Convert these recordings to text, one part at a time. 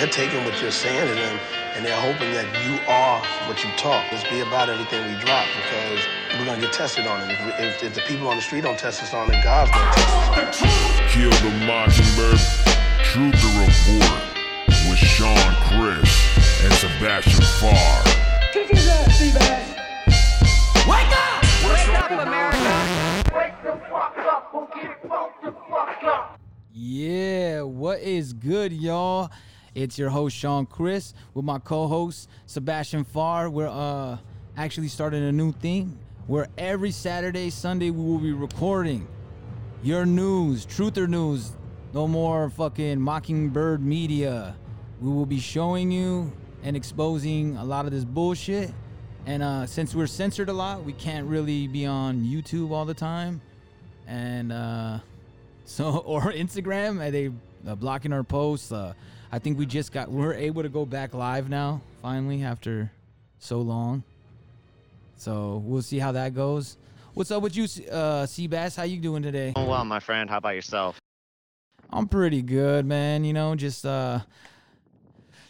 they're taking what you're saying to them and they're hoping that you are what you talk. Let's be about everything we drop because we're gonna get tested on it. If, we, if, if the people on the street don't test us on it, God's gonna test us on it. Kill the Mockingbird. Truth to report with Sean Chris and Sebastian Farr. Kick his ass, Seabass. Wake up! Wake up, America. Wake the fuck up or get the fuck up. Yeah, what is good, y'all? It's your host Sean Chris with my co-host Sebastian Farr. We're uh actually starting a new thing where every Saturday, Sunday we will be recording your news, truther news. No more fucking mockingbird media. We will be showing you and exposing a lot of this bullshit. And uh, since we're censored a lot, we can't really be on YouTube all the time. And uh, so or Instagram, they uh, blocking our posts? I think we just got we're able to go back live now finally after so long. So we'll see how that goes. What's up with you, uh, Seabass? How you doing today? Oh well, my friend. How about yourself? I'm pretty good, man. You know, just uh,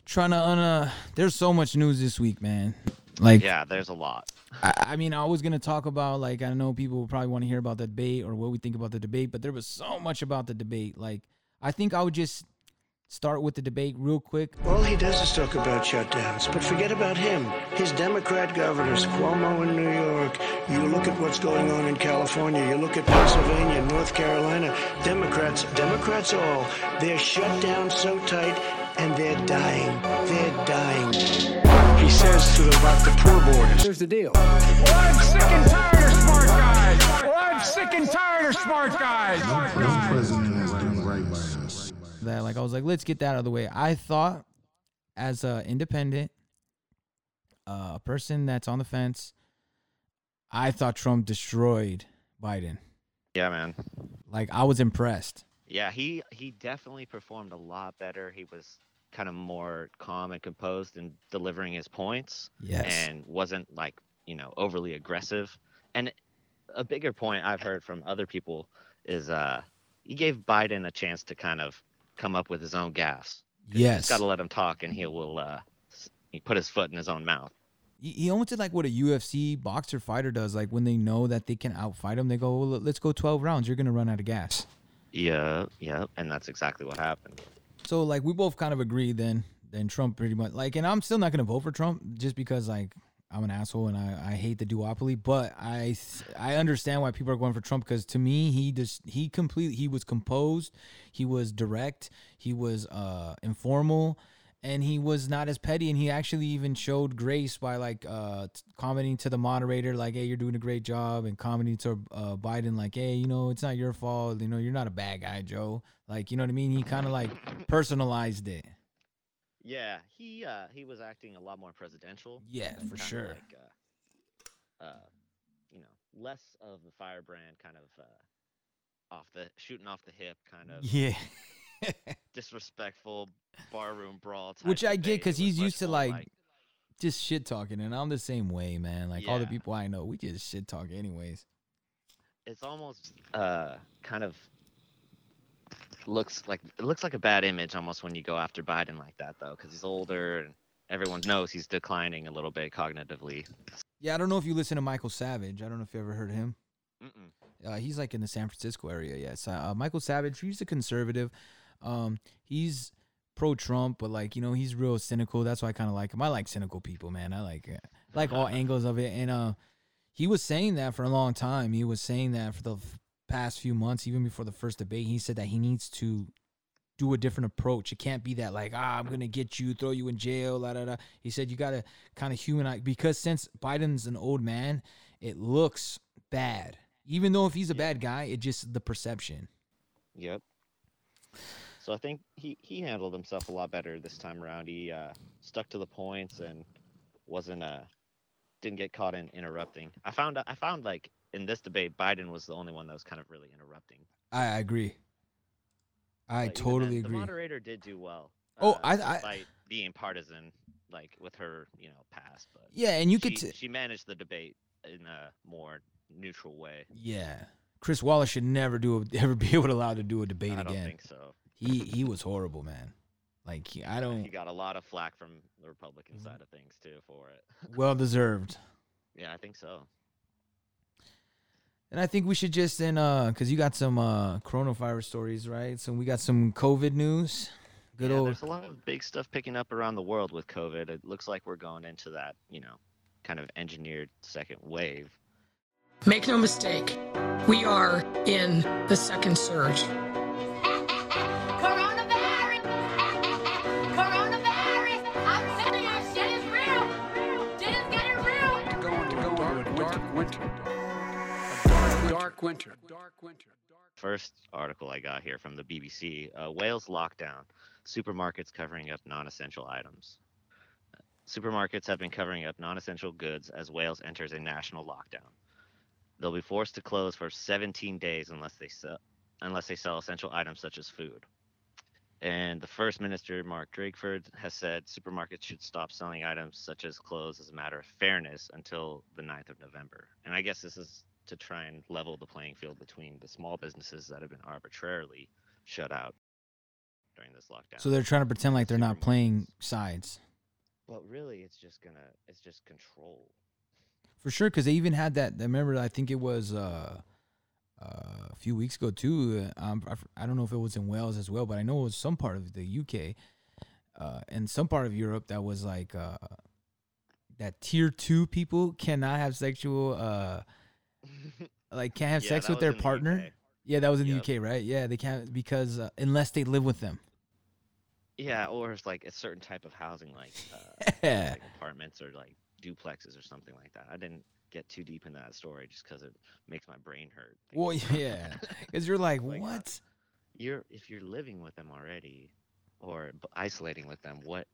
trying to un. Uh, there's so much news this week, man. Like, Yeah, there's a lot. I, I mean, I was gonna talk about like I know people probably want to hear about the debate or what we think about the debate, but there was so much about the debate. Like, I think I would just start with the debate real quick. All he does is talk about shutdowns, but forget about him. His Democrat governors, Cuomo in New York. You look at what's going on in California. You look at Pennsylvania, North Carolina. Democrats, Democrats all, they're shut down so tight and they're dying. They're dying. He says to the, about the poor borders. Here's the deal. Well, I'm sick and tired of smart guys. Well, I'm sick and tired of smart guys. No president that like I was like, let's get that out of the way. I thought as a independent, uh, a person that's on the fence, I thought Trump destroyed Biden. Yeah, man. Like I was impressed. Yeah, he he definitely performed a lot better. He was kind of more calm and composed in delivering his points, Yes. and wasn't like you know overly aggressive. And a bigger point I've heard from other people is uh he gave Biden a chance to kind of come up with his own gaffes. yes. Got to let him talk, and he will uh he put his foot in his own mouth. he, he almost did like what a UFC boxer fighter does. Like when they know that they can outfight him, they go, well, "Let's go 12 rounds. You're gonna run out of gas." Yeah, yeah, and that's exactly what happened. So like we both kind of agree then. Then Trump pretty much like, and I'm still not gonna vote for Trump just because like I'm an asshole and I, I hate the duopoly. But I I understand why people are going for Trump because to me he just he completely he was composed, he was direct, he was uh informal, and he was not as petty. And he actually even showed grace by like uh commenting to the moderator like, "Hey, you're doing a great job," and commenting to uh, Biden like, "Hey, you know it's not your fault. You know you're not a bad guy, Joe." Like you know what I mean? He kind of like personalized it. Yeah, he uh he was acting a lot more presidential. Yeah, for sure. Like, uh, uh, you know, less of the firebrand kind of uh, off the shooting off the hip kind of Yeah. disrespectful barroom brawl. Type Which I get because he's used to, more like, Just shit talking, and I'm the same way, man. Like all the people I know, we just shit talk anyways. it's almost uh kind of looks like it looks like a bad image almost when you go after Biden like that though because he's older and everyone knows he's declining a little bit cognitively. Yeah, I don't know if you listen to Michael Savage. I don't know if you ever heard him. Uh, he's like in the San Francisco area. Yes, uh, Michael Savage. He's a conservative. Um, he's pro Trump, but like you know, he's real cynical. That's why I kind of like him. I like cynical people, man. I like uh, like all angles of it. And uh, he was saying that for a long time. He was saying that for the past few months, even before the first debate. He said that he needs to do a different approach. It can't be that like, ah, I'm gonna get you, throw you in jail, la da da. He said you gotta kind of humanize because since Biden's an old man, it looks bad. Even though if he's a bad guy, it just the perception. Yep. So I think he, he handled himself a lot better this time around. He uh, stuck to the points and wasn't uh didn't get caught in interrupting. I found I found like in this debate Biden was the only one that was kind of really interrupting. I I agree. I But totally then, agree. The moderator did do well. Oh, uh, I- I- being partisan, like with her, you know, past. But yeah, and you she, could. T- she managed the debate in a more neutral way. yeah, Chris Wallace should never do a, ever be able to allowed to do a debate again. I don't think so. He he was horrible, man. Like he- I don't. He got a lot of flack from the Republican Mhm. side of things too for it. Well deserved. yeah, I think so. And I think we should just in uh, cause you got some uh coronavirus stories, right? So we got some COVID news. Good yeah, old. there's a lot of big stuff picking up around the world with COVID. It looks like we're going into that, you know, kind of engineered second wave. Make no mistake, we are in the second surge. Dark winter. First article I got here from the BBC uh, Wales lockdown, supermarkets covering up non essential items. Supermarkets have been covering up non essential goods as Wales enters a national lockdown. They'll be forced to close for 17 days unless they sell, unless they sell essential items such as food. And the First Minister, Mark Drakeford, has said supermarkets should stop selling items such as clothes as a matter of fairness until the 9th of November. And I guess this is to try and level the playing field between the small businesses that have been arbitrarily shut out during this lockdown. So they're trying to pretend like they're not playing sides. But really, it's just gonna, it's just control. For sure, because they even had that. I remember, I think it was uh, uh, a few weeks ago too. uh, Um, I f- I don't know if it was in Wales as well, but I know it was some part of the UK uh, and some part of Europe that was like uh, that tier two people cannot have sexual, uh, like can't have Yeah, sex with their in the partner. Yeah, that was in Yep. the UK, right? Yeah, they can't because uh, unless they live with them. Yeah, or it's like a certain type of housing, like, uh, Yeah. like apartments or like duplexes or something like that. I didn't get too deep in that story just because it makes my brain hurt. Well, thinking about it. yeah, because you're like, Like, uh, what? you're if you're living with them already or isolating with them what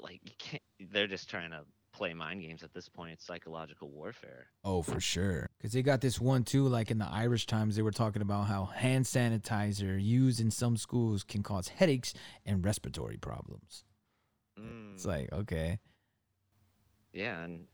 like you can't they're just trying to play mind games at this point it's psychological warfare Oh, for sure. Because they got this one too, like in the Irish Times, they were talking about how hand sanitizer used in some schools can cause headaches and respiratory problems. It's Mm, like, okay. yeah and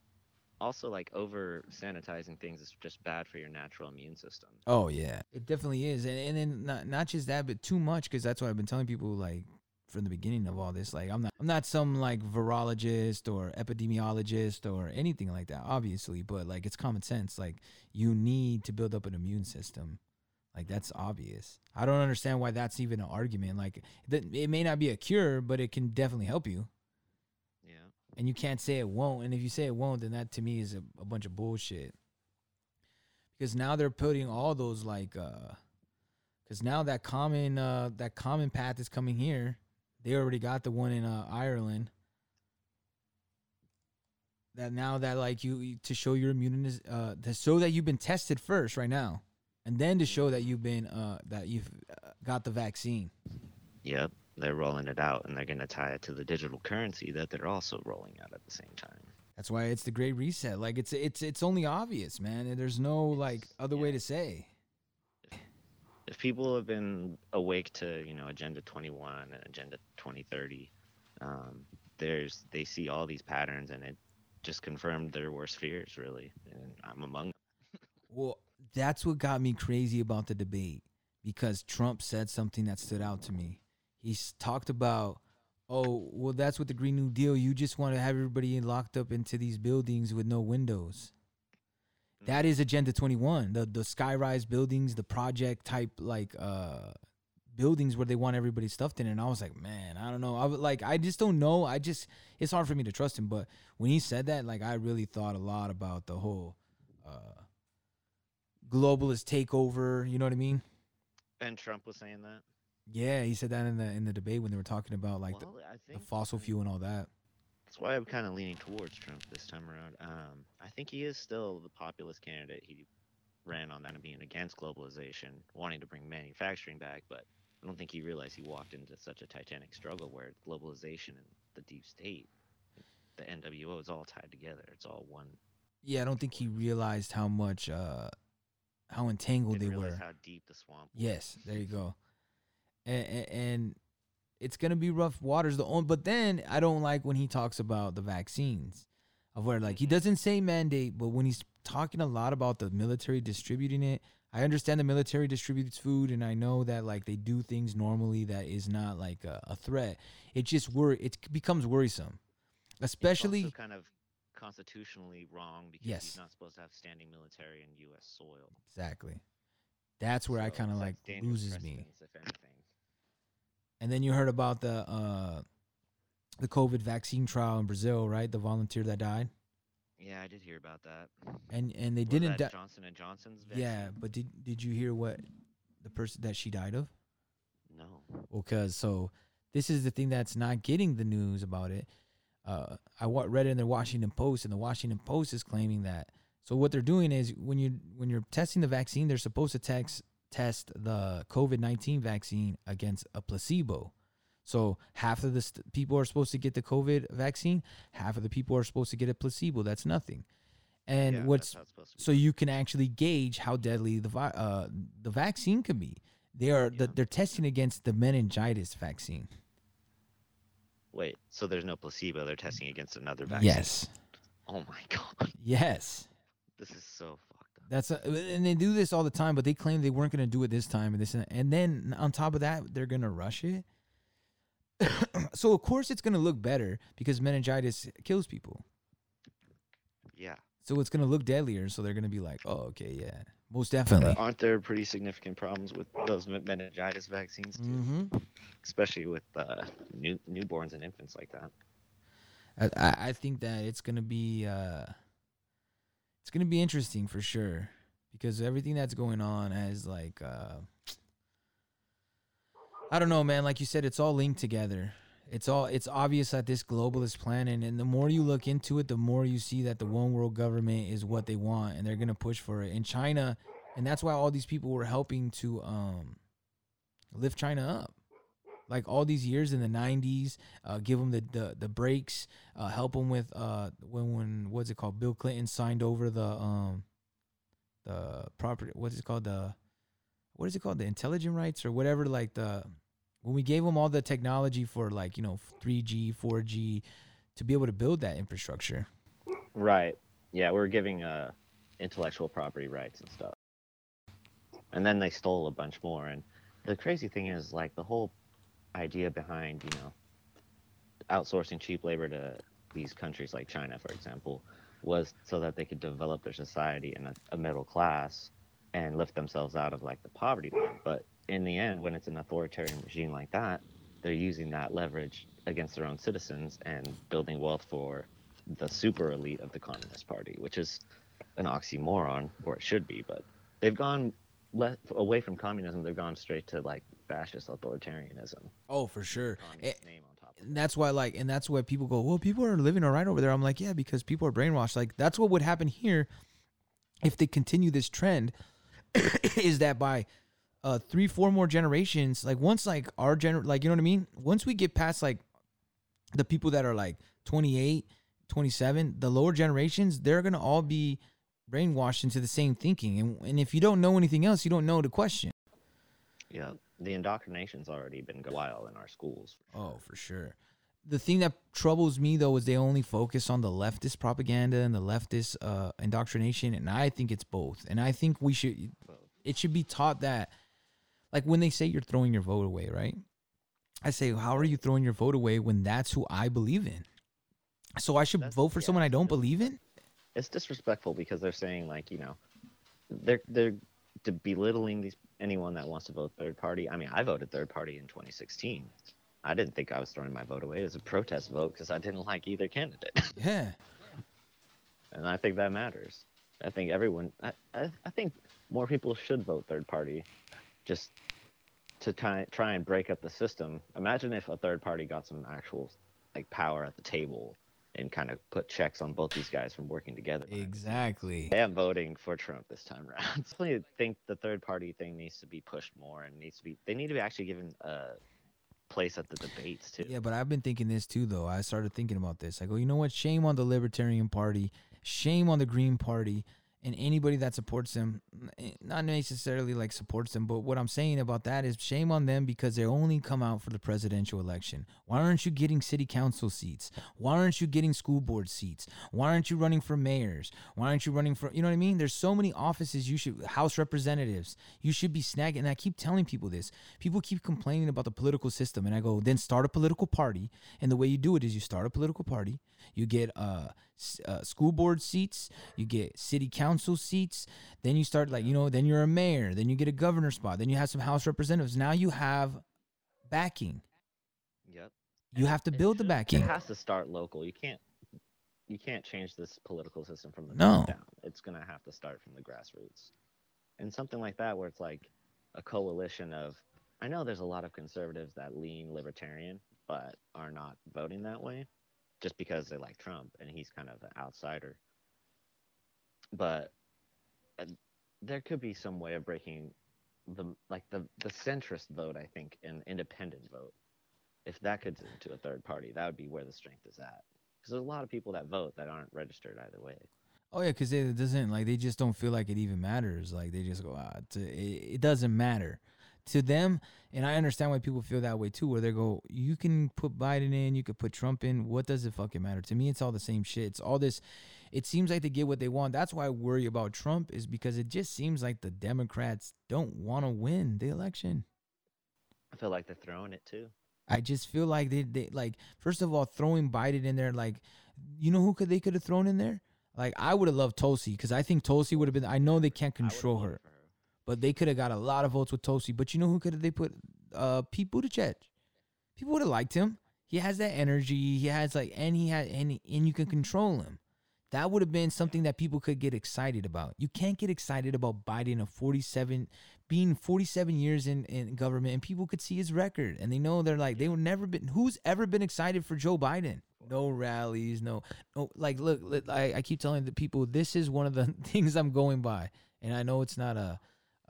also like over sanitizing things is just bad for your natural immune system Oh, yeah. It definitely is. And, and then not, not just that, but too much, because that's what I've been telling people, like, from the beginning of all this. Like, I'm not, I'm not some, like, virologist or epidemiologist or anything like that, obviously, but, like, it's common sense. Like, you need to build up an immune system. Like that's obvious. I don't understand why that's even an argument. Like th- it may not be a cure, but it can definitely help you. yeah And you can't say it won't. And if you say it won't, then that to me is a, a bunch of bullshit. Because now they're putting all those like uh because now that common uh that common path is coming here. They already got the one in uh Ireland. That now that like you to show your immunity uh to show that you've been tested first right now. And then to show that you've been uh that you've uh, got the vaccine. yep they're rolling it out and they're going to tie it to the digital currency that they're also rolling out at the same time That's why it's the great reset. Like it's it's it's only obvious, man. And there's no like other way to say. If people have been awake to you know agenda 21 and agenda 2030 um, there's they see all these patterns and it just confirmed their worst fears really and i'm among them Well, that's what got me crazy about the debate because Trump said something that stood out to me. He's talked about, oh, well, that's what the Green New Deal. You just want to have everybody locked up into these buildings with no windows. That is Agenda 21. The the skyrise buildings, the project type like uh buildings where they want everybody stuffed in. And I was like, man, I don't know. I would like I just don't know. I just it's hard for me to trust him. But when he said that, like I really thought a lot about the whole uh globalist takeover. You know what I mean? and trump was saying that Yeah, he said that in the in the debate when they were talking about like well, the, the fossil fuel and all that. That's why i'm kind of leaning towards trump this time around um, i think he is still the populist candidate he ran on that and being against globalization wanting to bring manufacturing back but i don't think he realized he walked into such a titanic struggle where globalization and the deep state the nwo is all tied together it's all one Yeah, I don't think he realized how much uh how entangled they were. how deep the swamp was. Yes, there you go. And, and, and it's gonna be rough waters. The only, but then I don't like when he talks about the vaccines, of where like he Mhm. doesn't say mandate, but when he's talking a lot about the military distributing it, I understand the military distributes food, and I know that like they do things normally that is not like a, a threat. It just wor it becomes worrisome, It's especially also kind of constitutionally wrong because Yes. he's not supposed to have standing military in U.S. soil. exactly. That's where I kind of like loses me. If anything. And then you heard about the uh the COVID vaccine trial in Brazil, right? The volunteer that died, Yeah, I did hear about that. and and they didn't. that Di- Johnson and Johnson's. Vaccine? yeah, but did did you hear what the person that she died of? No. Well, cause so this is the thing that's not getting the news about it. Uh, I wa- read it in the Washington Post, and the Washington Post is claiming that. So what they're doing is when you when you're testing the vaccine, they're supposed to text test the COVID nineteen vaccine against a placebo. So half of the st- people are supposed to get the COVID vaccine, half of the people are supposed to get a placebo. That's nothing. And Yeah, what's that's how it's supposed to be. so you can actually gauge how deadly the vi- uh, the vaccine can be. They are the, they're testing against the meningitis vaccine. Wait, so there's no placebo? They're testing against another vaccine. Yes, Oh my god, yes. this is so. That's a, and they do this all the time, but they claim they weren't going to do it this time and this and, and then on top of that, they're going to rush it. so of course it's going to look better because meningitis kills people. Yeah. So it's going to look deadlier. So they're going to be like, oh, okay, yeah, most definitely. Aren't there pretty significant problems with those meningitis vaccines too? Mm-hmm. Especially with uh, new newborns and infants like that. I, I think that it's gonna be uh it's gonna be interesting for sure because everything that's going on has like uh I don't know man like you said it's all linked together. It's all it's obvious that this globalist plan and, and the more you look into it the more you see that the one world government is what they want and they're gonna push for it. In China and that's why all these people were helping to um lift China up like all these years in the 90s uh, give them the, the the breaks uh, help them with uh when when what's it called bill clinton signed over the um the property what's it called the what is it called the intelligent rights or whatever like the when we gave them all the technology for like you know 3g 4g to be able to build that infrastructure Right. Yeah, we're giving uh, intellectual property rights and stuff. And then they stole a bunch more. And the crazy thing is, like, the whole idea behind, you know, outsourcing cheap labor to these countries like China, for example, was so that they could develop their society in a, a middle class and lift themselves out of, like, the poverty line. But in the end, when it's an authoritarian regime like that, they're using that leverage against their own citizens and building wealth for the super elite of the Communist Party, which is an oxymoron, or it should be. But they've gone le- away from communism. They've gone straight to like fascist authoritarianism. oh for sure. Communist name on top. Of and that's why like and that's why people go well people are living all right over there. I'm like yeah because people are brainwashed. Like that's what would happen here if they continue this trend is that by uh three four more generations like once like our gener like you know what i mean? Once we get past like the people that are like 28 27 the lower generations they're gonna all be brainwashed into the same thinking. And, and if you don't know anything else you don't know the question. Yeah, the indoctrination's already been go- wild in our schools. Oh, for sure. The thing that troubles me though is they only focus on the leftist propaganda and the leftist uh, indoctrination, and I think it's both. And I think we should, it should be taught that, like when they say you're throwing your vote away, right? I say, how are you throwing your vote away when that's who I believe in? So I should That's- vote for yeah, someone I don't believe in? It's disrespectful because they're saying like you know, they're they're to belittling these anyone that wants to vote third party. I mean, I voted third party in 2016. I didn't think I was throwing my vote away. It was a protest vote because I didn't like either candidate. Yeah. and I think that matters. I think everyone. I, I, I think more people should vote third party, just to try try and break up the system. Imagine if a third party got some actual like power at the table and kind of put checks on both these guys from working together. Exactly. I am voting for Trump this time around. I think the third party thing needs to be pushed more and needs to be. They need to be actually given a place at the debates too. Yeah, but I've been thinking this too, though. I started thinking about this. I go, you know what? Shame on the Libertarian Party. Shame on the Green Party. And anybody that supports them, not necessarily like supports them, but what I'm saying about that is shame on them because they only come out for the presidential election. Why aren't you getting city council seats? Why aren't you getting school board seats? Why aren't you running for mayors? Why aren't you running for, you know what I mean? There's so many offices you should, House representatives, you should be snagging. And I keep telling people this. People keep complaining about the political system. And I go, then start a political party. And the way you do it is you start a political party, you get uh, uh, school board seats, you get city council seats, then you start like, you know, then you're a mayor, then you get a governor spot, then you have some House representatives. Now you have backing. Yep. You have to build the backing. It has to start local. You can't you can't change this political system from the No. top down. It's gonna have to start from the grassroots. And something like that where it's like a coalition of I know there's a lot of conservatives that lean libertarian but are not voting that way just because they like Trump and he's kind of an outsider. But uh, there could be some way of breaking the like the the centrist vote, I think, and independent vote if that could to a third party, that would be where the strength is at. Because there's a lot of people that vote that aren't registered either way. Oh yeah, because it doesn't like they just don't feel like it even matters. Like they just go, ah, it, it doesn't matter to them. And I understand why people feel that way too. Where they go, you can put Biden in, you could put Trump in. What does it fucking matter? To me, it's all the same shit. It's all this. It seems like they get what they want. That's why I worry about Trump is because it just seems like the Democrats don't want to win the election. I feel like they're throwing it too. I just feel like they, they like first of all throwing Biden in there like you know who could they could have thrown in there like I would have loved Tulsi because I think Tulsi would have been I know they can't control her her. But they could have got a lot of votes with Tulsi but you know who could have they put uh Pete Buttigieg people would have liked him he has that energy he has like and he had and, and you can control him that would have been something that people could get excited about. You can't get excited about Biden of 47 being 47 years in, in government and people could see his record and they know they're like they would never been who's ever been excited for Joe Biden? No rallies, no no like look, look I, I keep telling the people this is one of the things I'm going by. And I know it's not a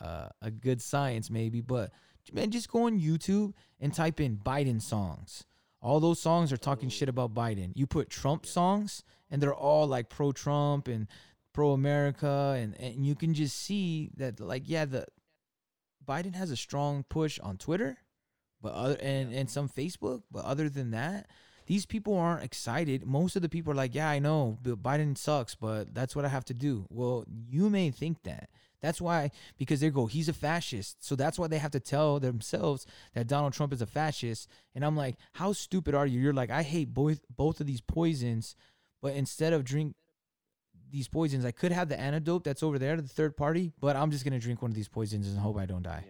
uh, a good science maybe, but man just go on YouTube and type in Biden songs. All those songs are talking shit about Biden. You put Trump songs, and they're all like pro Trump and pro America, and, and you can just see that like yeah, the Biden has a strong push on Twitter, but other and and some Facebook, but other than that, these people aren't excited. Most of the people are like, yeah, I know, but Biden sucks, but that's what I have to do. Well, you may think that. That's why, because they go, he's a fascist. So that's why they have to tell themselves that Donald Trump is a fascist. And I'm like, how stupid are you? You're like, I hate both both of these poisons, but instead of drink these poisons, I could have the antidote that's over there, the third party, but I'm just gonna drink one of these poisons and hope I don't die.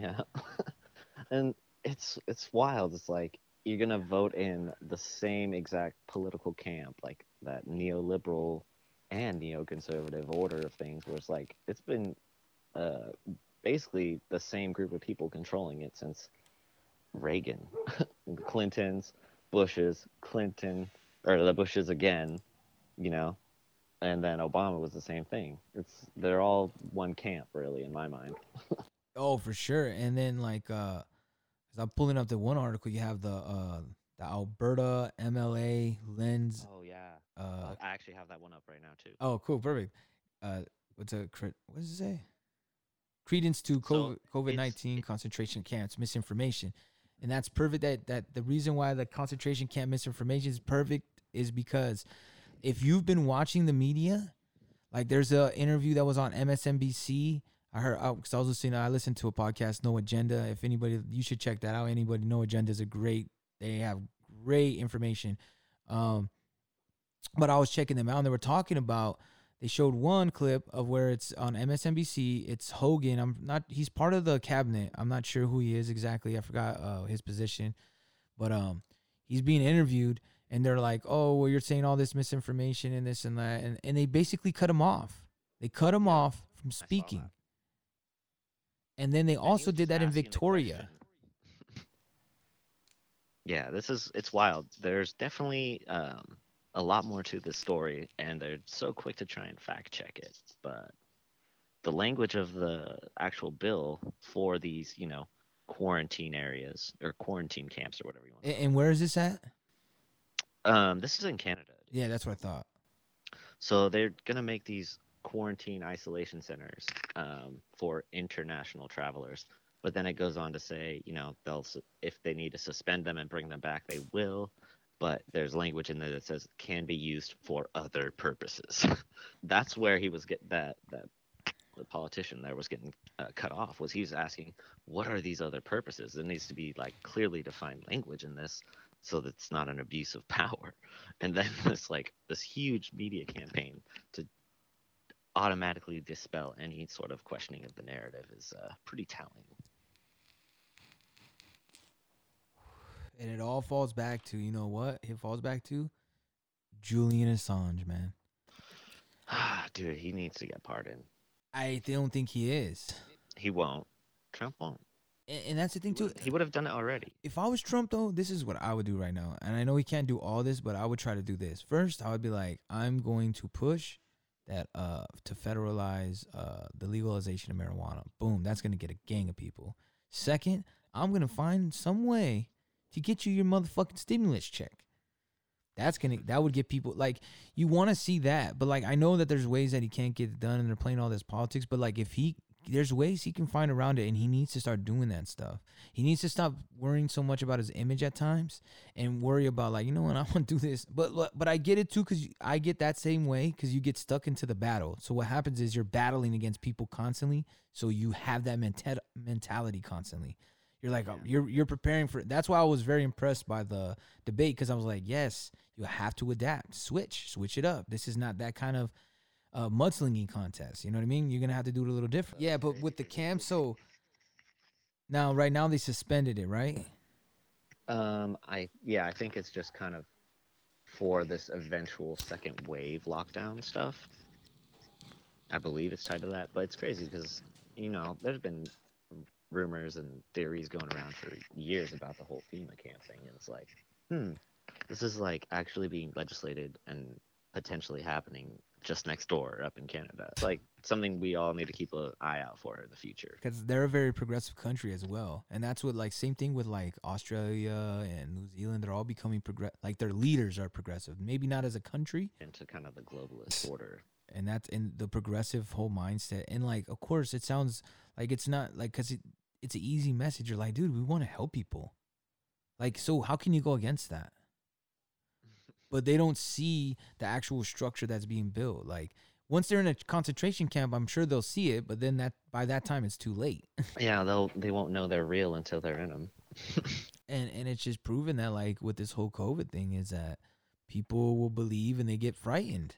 Yeah, yeah. and it's it's wild. It's like you're gonna vote in the same exact political camp, like that neoliberal and neoconservative order of things, where it's like it's been uh, basically the same group of people controlling it since Reagan, Clintons, Bushes, Clinton, or the Bushes again, you know, and then Obama was the same thing. It's they're all one camp, really, in my mind. Oh, for sure. And then like uh as I'm pulling up the one article, you have the uh the Alberta MLA lens. Oh yeah. Uh I actually have that one up right now too. oh cool, perfect. Uh what's a crit what does it say? Credence to COVID nineteen it's- concentration camps misinformation. And that's perfect that that the reason why the concentration camp misinformation is perfect is because if you've been watching the media, like there's a interview that was on MSNBC. I heard because I was listening. I listened to a podcast, No Agenda. If anybody, you should check that out. Anybody, No Agenda is a great. They have great information. Um, but I was checking them out, and they were talking about. They showed one clip of where it's on MSNBC. It's Hogan. I'm not. He's part of the cabinet. I'm not sure who he is exactly. I forgot uh, his position, but um, he's being interviewed, and they're like, "Oh, well, you're saying all this misinformation and this and that," and and they basically cut him off. They cut him off from speaking. And then they also did that in Victoria. yeah, this is it's wild. There's definitely um, a lot more to this story, and they're so quick to try and fact check it. But the language of the actual bill for these, you know, quarantine areas or quarantine camps or whatever you want. And where is this at? Um, this is in Canada. Yeah, that's what I thought. So they're gonna make these quarantine isolation centers um, for international travelers. But then it goes on to say, you know, they'll if they need to suspend them and bring them back, they will. But there's language in there that says can be used for other purposes. That's where he was getting that that the politician there was getting uh, cut off was he was asking what are these other purposes? There needs to be like clearly defined language in this so that it's not an abuse of power. And then this like this huge media campaign to automatically dispel any sort of questioning of the narrative is uh, pretty telling And it all falls back to you know what? It falls back to Julian Assange, man. Ah, dude he needs to get pardoned I don't think he is. he won't trump won't And, and that's the thing too. he would have done it already If I was Trump though, this is what I would do right now. And I know he can't do all this, but I would try to do this. First, I would be like, I'm going to push that uh to federalize uh the legalization of marijuana. Boom, that's gonna get a gang of people. Second, I'm gonna find some way to get you your motherfucking stimulus check. That's gonna that would get people like you want to see that, but like I know that there's ways that he can't get it done, and they're playing all this politics. But like if he there's ways he can find around it, and he needs to start doing that stuff. He needs to stop worrying so much about his image at times, and worry about like you know what I want to do this. But but I get it too because I get that same way because you get stuck into the battle. So what happens is you're battling against people constantly, so you have that menta- mentality constantly. You're like uh, you're you're preparing for. That's why I was very impressed by the debate because I was like, yes, you have to adapt, switch, switch it up. This is not that kind of uh, mudslinging contest. You know what I mean? You're gonna have to do it a little different. Yeah, but with the camp, so now right now they suspended it, right? Um, I yeah, I think it's just kind of for this eventual second wave lockdown stuff. I believe it's tied to that, but it's crazy because you know there's been rumors and theories going around for years about the whole FEMA camp thing, and it's like, hmm, this is like actually being legislated and potentially happening just next door up in Canada. It's like something we all need to keep an eye out for in the future. because they're a very progressive country as well, and that's what like same thing with like Australia and New Zealand. They're all becoming progress. Like their leaders are progressive. Maybe not as a country, Into kind of the globalist order. and that's in the progressive whole mindset. And like, of course, it sounds like it's not like because it, it's an easy message. You're like, dude, we want to help people. Like, so how can you go against that? But they don't see the actual structure that's being built. Like, once they're in a concentration camp, I'm sure they'll see it. But then that by that time, it's too late. Yeah, they'll they won't know they're real until they're in them. and and it's just proven that like with this whole COVID thing is that people will believe and they get frightened.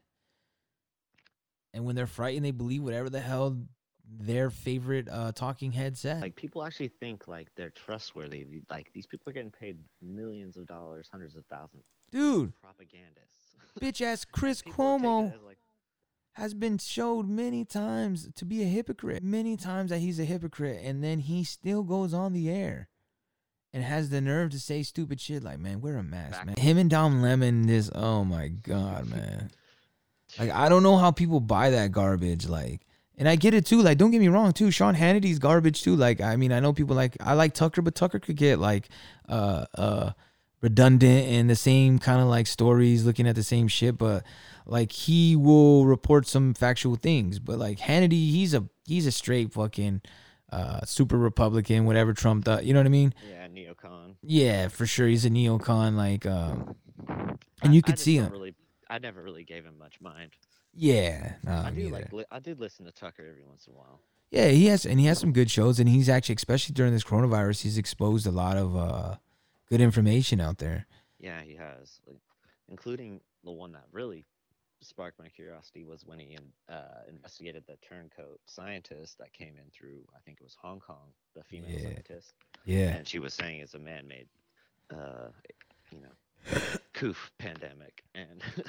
And when they're frightened, they believe whatever the hell their favorite uh, talking head said. like people actually think like they're trustworthy. Like these people are getting paid millions of dollars, hundreds of thousands. Dude, Propagandists. bitch ass Chris People are taking Cuomo as, like, has been showed many times to be a hypocrite. Many times that he's a hypocrite, and then he still goes on the air and has the nerve to say stupid shit like, "Man, wear a mask, man." Him and Don Lemon, this, oh my god, man. Like, I don't know how people buy that garbage. Like, and I get it too. Like, don't get me wrong too. Sean Hannity's garbage too. Like, I mean, I know people like I like Tucker, but Tucker could get like, uh, uh, redundant and the same kind of like stories, looking at the same shit, but like he will report some factual things. But like Hannity, he's a he's a straight fucking uh super Republican, whatever Trump thought. You know what I mean? yeah, neocon. Yeah, for sure. He's a neocon, like um I- and you I could just see him. Really, I never really gave him much mind. Yeah. No, I do like li- I did listen to Tucker every once in a while. Yeah, he has and he has some good shows and he's actually especially during this coronavirus, he's exposed a lot of uh good information out there. Yeah, he has, like, including the one that really sparked my curiosity was when he uh, investigated the turncoat scientist that came in through I think it was Hong Kong, the female Yeah. scientist. Yeah. and she was saying it's a man-made, uh, you know, coof pandemic, and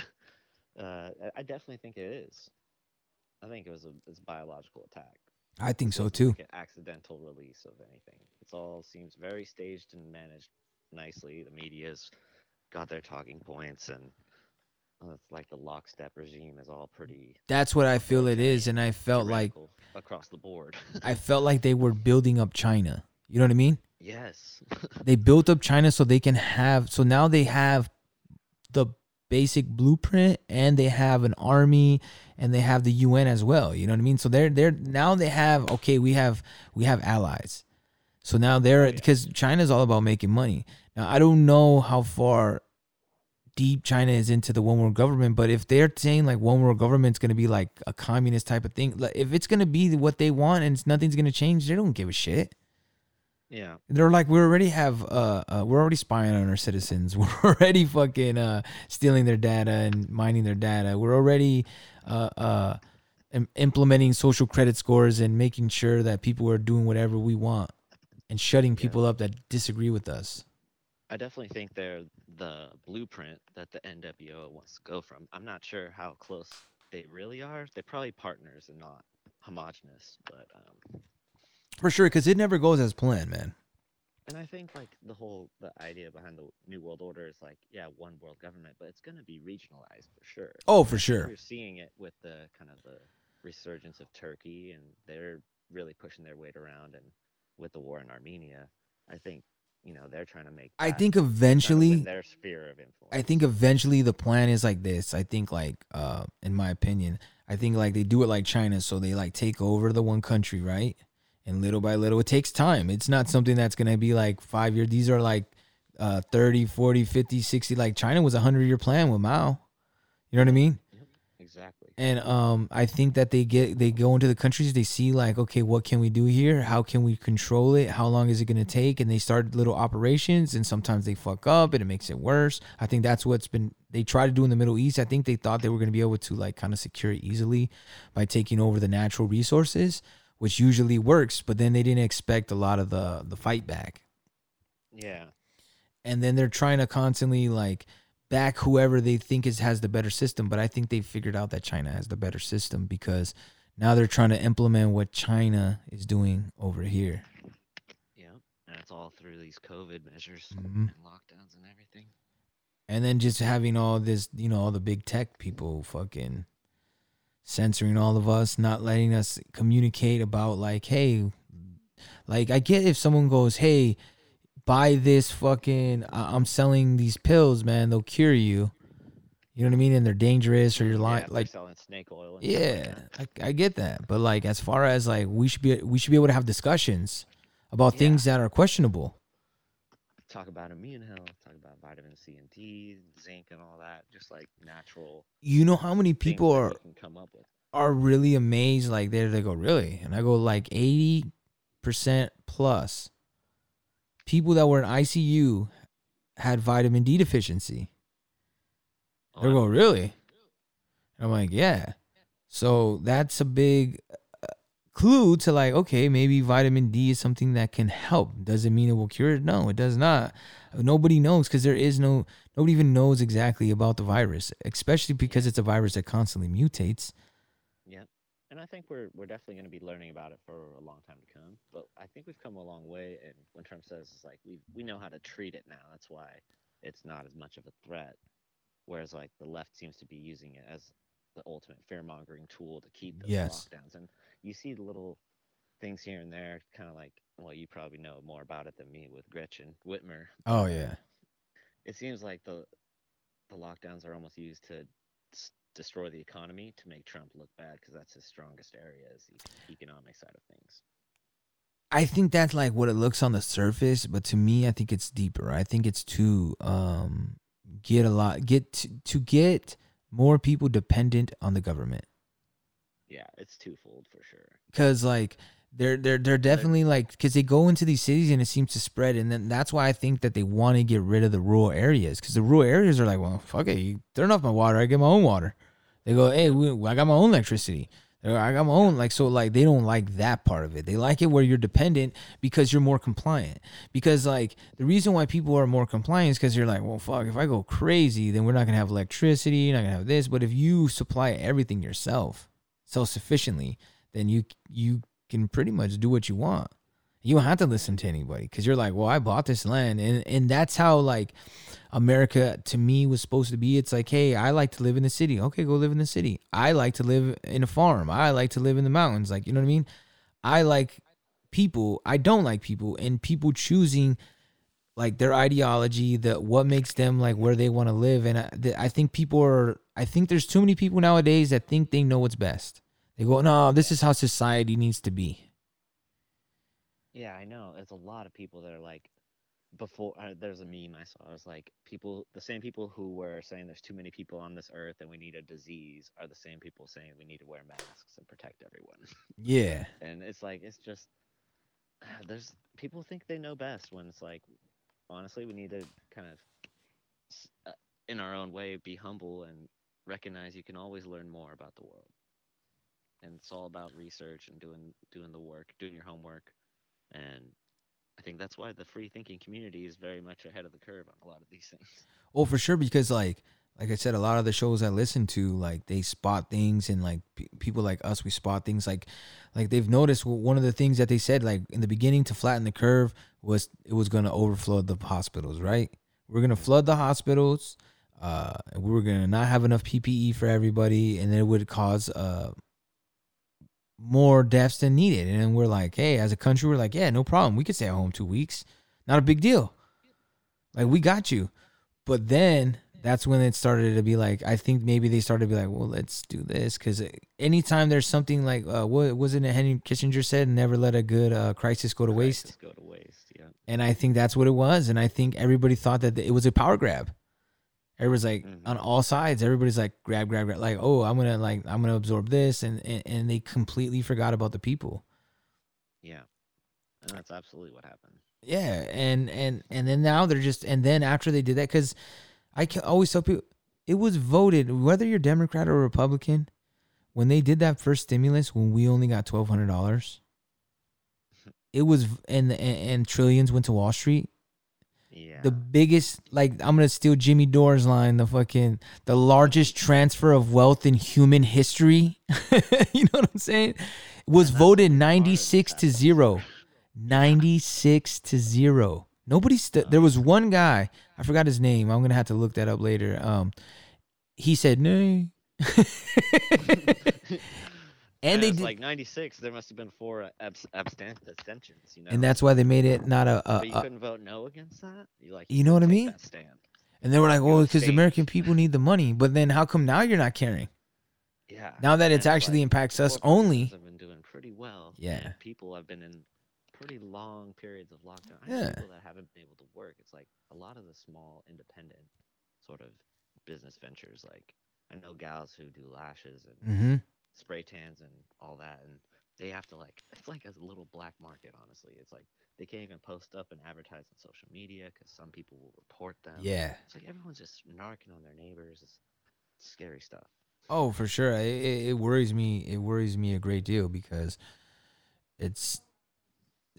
uh, I- definitely think it is. I think it was a, it's a biological attack. I think so too. Like an accidental release of anything. It's all seems very staged and managed nicely. The media's got their talking points, and uh, it's like the lockstep regime is all pretty. That's what I feel it is and I felt like across the board. I felt like they were building up China. You know what I mean? yes. They built up China so they can have so now they have the basic blueprint and they have an army and they have the UN as well. You know what I mean? So they're they're now they have okay, we have we have allies. So now they're because China's all about making money. Now I don't know how far deep China is into the one world government, but if they're saying like one world government's gonna be like a communist type of thing, like, if it's gonna be what they want and nothing's gonna change, they don't give a shit. Yeah. They're like, we already have, uh, uh, we're already spying on our citizens. We're already fucking uh, stealing their data and mining their data. We're already uh, uh, im- implementing social credit scores and making sure that people are doing whatever we want and shutting people up that disagree with us. I definitely think they're the blueprint that the NWO wants to go from. I'm not sure how close they really are. They're probably partners and not homogenous, but um, For sure, because it never goes as planned, man. and I think like the whole the idea behind the New World Order is like yeah, one world government, but it's gonna be regionalized for sure. Oh, for sure. We're seeing it with the kind of the resurgence of Turkey, and they're really pushing their weight around, and with the war in Armenia, I think you know they're trying to make. I think kind of win eventually, their sphere of influence. I think eventually the plan is like this. I think like uh in my opinion, I think like they do it like China so they like take over the one country, right? And little by little it takes time. It's not something that's going to be like 5 years. These are like uh 30, 40, 50, 60 like China was a 100 year plan with Mao. You know what I mean? exactly. And um, I think that they get they go into the countries, they see like, okay, what can we do here? How can we control it? How long is it gonna take? And they start little operations, and sometimes they fuck up, and it makes it worse. I think that's what's been they try to do in the Middle East. I think they thought they were gonna be able to like kind of secure it easily by taking over the natural resources, which usually works. But then they didn't expect a lot of the the fight back Yeah. and then they're trying to constantly like back whoever they think is has the better system but i think they figured out that china has the better system because now they're trying to implement what china is doing over here Yeah. And it's all through these COVID measures Mhm. and lockdowns and everything. and then just having all this you know all the big tech people fucking censoring all of us not letting us communicate about like hey like i get if someone goes hey buy this fucking I- i'm selling these pills man they'll cure you you know what i mean and they're dangerous or you're lying they're like selling snake oil. And stuff like yeah. I, I get that but like as far as like we should be we should be able to have discussions about Yeah. things that are questionable Talk about immune health. Talk about vitamin C and D, zinc, and all that. Just like natural. you know how many people are can come up with. are really amazed like they they go really and i go like 80% plus people that were in icu had vitamin d deficiency Oh, they go really and i'm like yeah so that's a big clue to like okay maybe vitamin d is something that can help does it mean it will cure it no it does not nobody knows because there is no nobody even knows exactly about the virus especially because it's a virus that constantly mutates Yeah. And I think we're we're definitely going to be learning about it for a long time to come. But I think we've come a long way. And when Trump says it's like we we know how to treat it now. That's why it's not as much of a threat. Whereas like the left seems to be using it as the ultimate fear mongering tool to keep those Yes. lockdowns. And you see the little things here and there, kind of like well, you probably know more about it than me with Gretchen Whitmer. oh yeah it seems like the the lockdowns are almost used to s- destroy the economy to make Trump look bad because that's his strongest area is the economic side of things. I think that's like what it looks on the surface, but to me, I think it's deeper. I think it's to um get a lot get to, to get more people dependent on the government Yeah, it's twofold for sure. because like they're they're they're definitely like because they go into these cities and it seems to spread, and then that's why I think that they want to get rid of the rural areas because the rural areas are like, well, fuck it, you turn off my water, I get my own water. They go, hey, we, I got my own electricity. I got my own like so like they don't like that part of it. They like it where you're dependent because you're more compliant. Because like the reason why people are more compliant is because you're like, well, fuck, if I go crazy, then we're not gonna have electricity, you're not gonna have this. But if you supply everything yourself, self sufficiently, then you you can pretty much do what you want. You don't have to listen to anybody because you're like, well, I bought this land, and and that's how like America to me was supposed to be. It's like, hey, I like to live in the city. Okay, go live in the city. I like to live in a farm. I like to live in the mountains. Like, you know what I mean? I like people. I don't like people, and people choosing like their ideology, that what makes them like where they want to live, and I, the, I think people are. I think there's too many people nowadays that think they know what's best. They go, no, this is how society needs to be. Yeah, I know. There's a lot of people that are like, before uh, there's a meme I saw. It was like people, the same people who were saying there's too many people on this earth and we need a disease are the same people saying we need to wear masks and protect everyone. Yeah, and it's like it's just there's people think they know best when it's like honestly we need to kind of uh, in our own way be humble and recognize you can always learn more about the world and it's all about research and doing doing the work doing your homework and i think that's why the free thinking community is very much ahead of the curve on a lot of these things Oh, for sure. Because like, like I said, a lot of the shows I listen to, like they spot things, and like pe- people like us, we spot things. Like, like they've noticed one of the things that they said, like in the beginning, to flatten the curve was it was going to overflow the hospitals. Right? We're going to flood the hospitals. Uh, we were going to not have enough PPE for everybody, and it would cause uh more deaths than needed. And we're like, hey, as a country, we're like, yeah, no problem. We could stay at home two weeks. Not a big deal. Like we got you. But then that's when it started to be like, I think maybe they started to be like, well, let's do this because anytime there's something like, uh, what wasn't it Henry Kissinger said, never let a good uh, crisis go to waste. Just go to waste yeah And I think that's what it was. And I think everybody thought that it was a power grab. Everybody's like Mhm. on all sides. Everybody's like grab, grab, grab. Like, oh, I'm gonna like I'm gonna absorb this, and and, and they completely forgot about the people. yeah and that's absolutely what happened Yeah, and and and then now they're just and then after they did that, because I can always tell people it was voted whether you're Democrat or Republican. When they did that first stimulus, when we only got twelve hundred dollars, it was and, and and trillions went to Wall Street. yeah The biggest, like I'm gonna steal Jimmy Dore's line, the fucking the largest transfer of wealth in human history. you know what I'm saying? Was voted ninety six to zero. 96 to 0 nobody st- there was one guy i forgot his name. I'm gonna have to look that up later. Um he said nay and they it's did, like 96 there must have been four abs- abstain- abstentions you know? And that's why they made it not a, a, but you couldn't vote no against that? You like You know what I mean? stand. and they were like well because the american people need the money but then how come now you're not caring? Yeah Now that it's actually like, impacts us only- have been doing pretty well Yeah. people have been in pretty long periods of lockdown. I Yeah. people that haven't been able to work. It's like a lot of the small independent sort of business ventures like i know gals who do lashes and mm-hmm. spray tans and all that and they have to like it's like a little black market honestly. It's like they can't even post up and advertise on social media because some people will report them. Yeah. It's like everyone's just narking on their neighbors. It's scary stuff. Oh, for sure. It, it, it worries me. It worries me a great deal because it's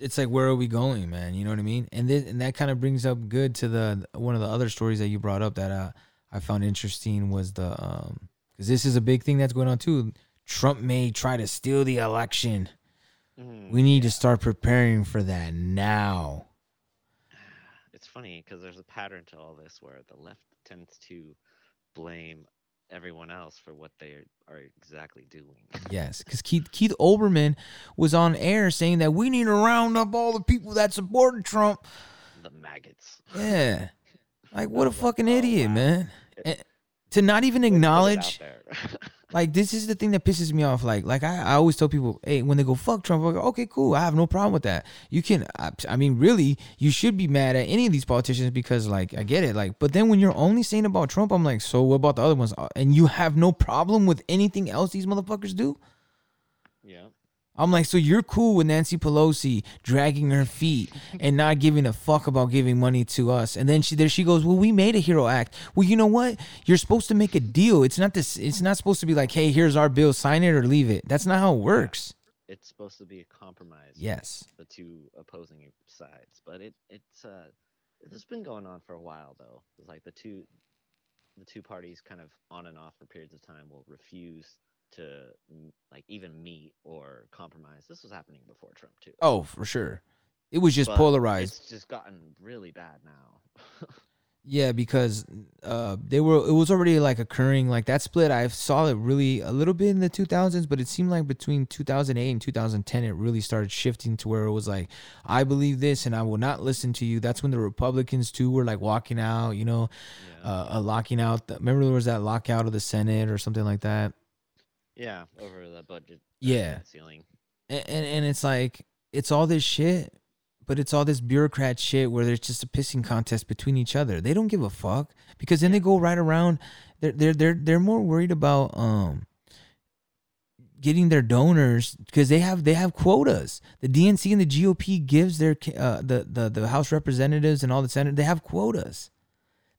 it's like where are we going, man? You know what I mean? And this, and that kind of brings up good to the one of the other stories that you brought up that uh, I found interesting was the um because this is a big thing that's going on too. Trump may try to steal the election. Mm, We need to start preparing for that now. it's funny because there's a pattern to all this where the left tends to blame everyone else for what they are exactly doing Yes, because Keith Keith Olbermann was on air saying that we need to round up all the people that supported Trump. the maggots Yeah. Like what a fucking idiot, man. And to not even Put it out acknowledge. like this is the thing that pisses me off. Like like I, I always tell people, hey, when they go fuck Trump, I go, okay, cool. I have no problem with that. You can I, I mean, really, you should be mad at any of these politicians because like I get it. Like, but then when you're only saying about Trump, I'm like, so what about the other ones? Uh, And you have no problem with anything else these motherfuckers do? yeah I'm like, so you're cool with Nancy Pelosi dragging her feet and not giving a fuck about giving money to us. And then she there she goes, Well, we made a hero act. Well, you know what? You're supposed to make a deal. It's not this it's not supposed to be like, hey, here's our bill, sign it or leave it. That's not how it works. it's supposed to be a compromise Yes. the two opposing sides. But it it's uh it's been going on for a while though. It's like the two the two parties kind of on and off for periods of time will refuse to like even meet or compromise. This was happening before Trump too. Oh, for sure. It was just But polarized. It's just gotten really bad now. Yeah, because uh, they were. It was already like occurring. Like that split, I saw it really a little bit in the 2000s, but it seemed like between 2008 and 2010, it really started shifting to where it was like, I believe this, and I will not listen to you. That's when the Republicans too were like walking out. You know, uh, uh, locking out. The, remember there was that lockout of the Senate or something like that. Yeah, over the budget. uh, Yeah. ceiling. and, and and it's like it's all this shit but it's all this bureaucrat shit where there's just a pissing contest between each other they don't give a fuck because then they go right around they're they're they're, they're more worried about um getting their donors because they have they have quotas the dnc and the gop gives their uh, the, the the house representatives and all the senate they have quotas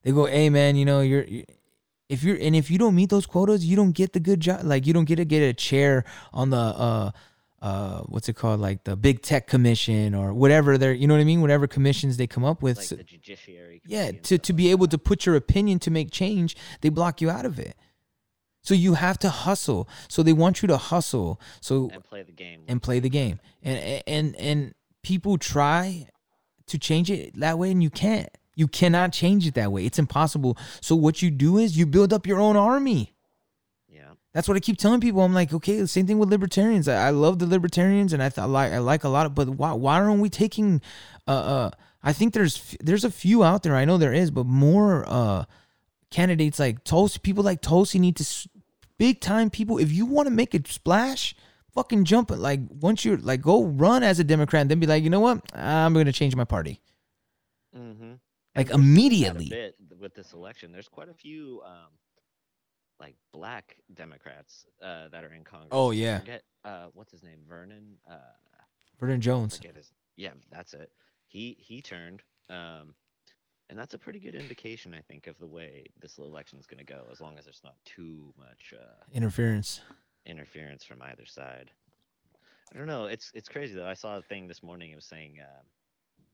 they go hey man you know you're you- if you're and if you don't meet those quotas you don't get the good job like you don't get to get a chair on the uh uh what's it called? Like the big tech commission or whatever they're you know what i mean? Whatever commissions they come up with. Like So- the judiciary. yeah to, to be able to put your opinion to make change they block you out of it. So you have to hustle. So they want you to hustle. So and play the game. and play the game. And and and people try to change it that way and you can't you cannot change it that way it's impossible so what you do is you build up your own army Yeah. that's what I keep telling people. I'm like, okay, same thing with libertarians. I, I love the libertarians, and I thought like I like a lot of, but why why aren't we taking? Uh, uh, I think there's there's a few out there. I know there is, but more uh candidates like Tulsi, people like Tulsi need to big time people. If you want to make a splash, fucking jump it. Like once you're like go run as a Democrat, and then be like, you know what, I'm gonna change my party. Mm-hmm. Like immediately. with this election. There's quite a few um, like black Democrats uh, that are in Congress. Oh, yeah. forget uh, what's his name, Vernon. Uh, Vernon Jones. his. Yeah, that's it. He he turned, um, and that's a pretty good indication, I think, of the way this election is going to go, as long as there's not too much uh, Interference. interference from either side. I don't know. It's it's crazy though. I saw a thing this morning. It was saying um,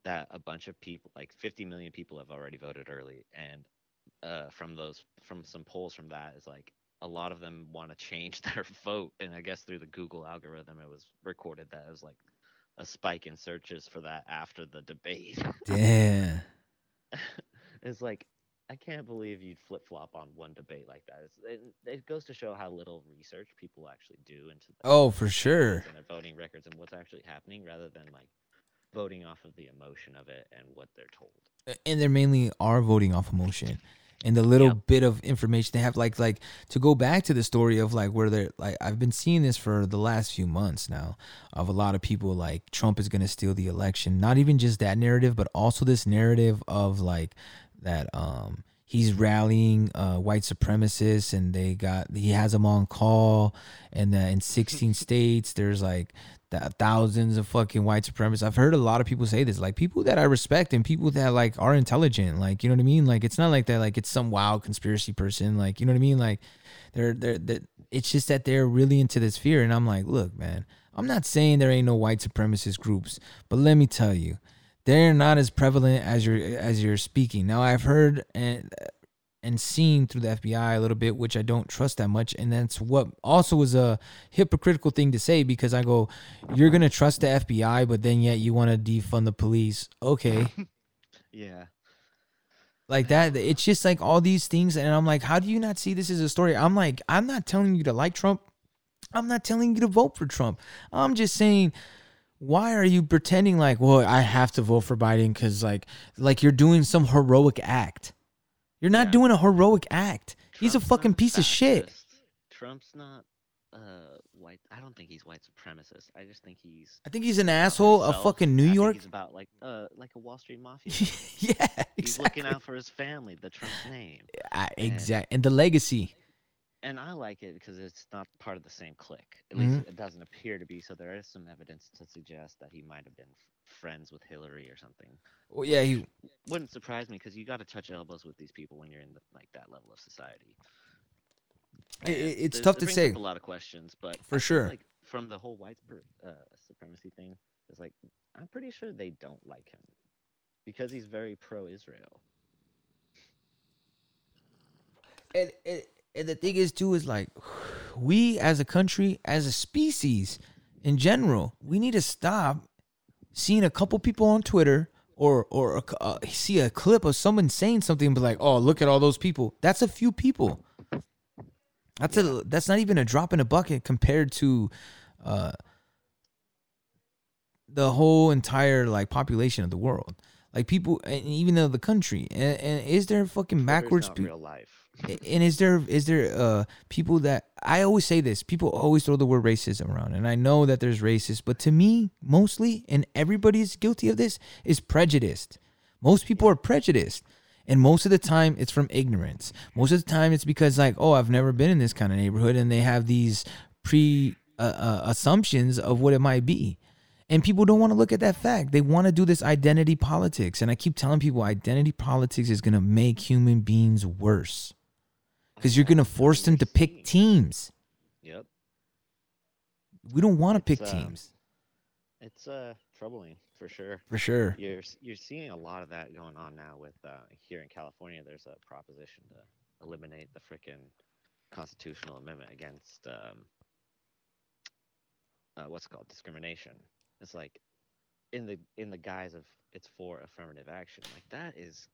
that a bunch of people, like 50 million people, have already voted early, and uh, from those, from some polls from that, is like a lot of them want to change their vote. And I guess through the Google algorithm, it was recorded that it was like a spike in searches for that after the debate. Damn. it's like I can't believe you'd flip flop on one debate like that. It's, it, it goes to show how little research people actually do into the Oh, for sure. and their voting records and what's actually happening, rather than like voting off of the emotion of it and what they're told. and they're mainly are voting off emotion and the little Yep. bit of information they have like like to go back to the story of like where they're like i've been seeing this for the last few months now of a lot of people like trump is going to steal the election not even just that narrative but also this narrative of like that um he's rallying uh white supremacists and they got he has them on call and that in 16 states there's like th- thousands of fucking white supremacists. I've heard a lot of people say this like people that i respect and people that like are intelligent like you know what i mean? Like it's not like that like it's some wild conspiracy person like you know what i mean? Like they're they're, they're it's just that they're really into this fear and i'm like look man i'm not saying there ain't no white supremacist groups but let me tell you they're not as prevalent as you're as you're speaking. Now I've heard and and seen through the FBI a little bit, which I don't trust that much, and that's what also was a hypocritical thing to say because I go, you're gonna trust the FBI, but then yet you want to defund the police. Okay, Yeah. like that. It's just like all these things, and I'm like, how do you not see this as a story? I'm like, I'm not telling you to like Trump. I'm not telling you to vote for Trump. I'm just saying why are you pretending like well i have to vote for biden because like like you're doing some heroic act you're not Yeah. doing a heroic act he's a fucking piece of shit. Trump's not uh white. I don't think he's white supremacist. I just think he's i think he's an asshole of himself. fucking new I york he's about like uh like a Wall Street mafia. yeah exactly. he's looking out for his family, the Trump's name. exactly and the legacy and I like it because it's not part of the same clique. At Mm-hmm. least it doesn't appear to be. So there is some evidence to suggest that he might have been friends with Hillary or something. well yeah he Wouldn't surprise me because you got to touch elbows with these people when you're in the, like that level of society. It- it's tough to say. a lot of questions, but For sure. like from the whole white uh, supremacy thing, it's like I'm pretty sure they don't like him because he's very pro-Israel. and, and, and the thing is too is like we as a country as a species in general we need to stop seeing a couple people on twitter or or uh, see a clip of someone saying something and be like, "Oh, look at all those people." That's a few people. That's a that's not even a drop in a bucket compared to uh the whole entire like population of the world. Like people and even though the country. And, and is there fucking backwards people? real life. And is there is there uh people that I always say this people always throw the word racism around and I know that there's racist but to me mostly and everybody's guilty of this is prejudiced most people are prejudiced and most of the time it's from ignorance most of the time it's because like oh I've never been in this kind of neighborhood and they have these pre uh, uh, assumptions of what it might be and people don't want to look at that fact. They want to do this identity politics. And I keep telling people identity politics is going to make human beings worse because you're going to force them to pick teams. Yep. We don't want to pick um, teams It's uh troubling for sure. for sure. You're you're seeing a lot of that going on now with uh, here in California. There's a proposition to eliminate the frickin' constitutional amendment against um, uh, what's called discrimination. It's like in the in the guise of it's for affirmative action. Like that is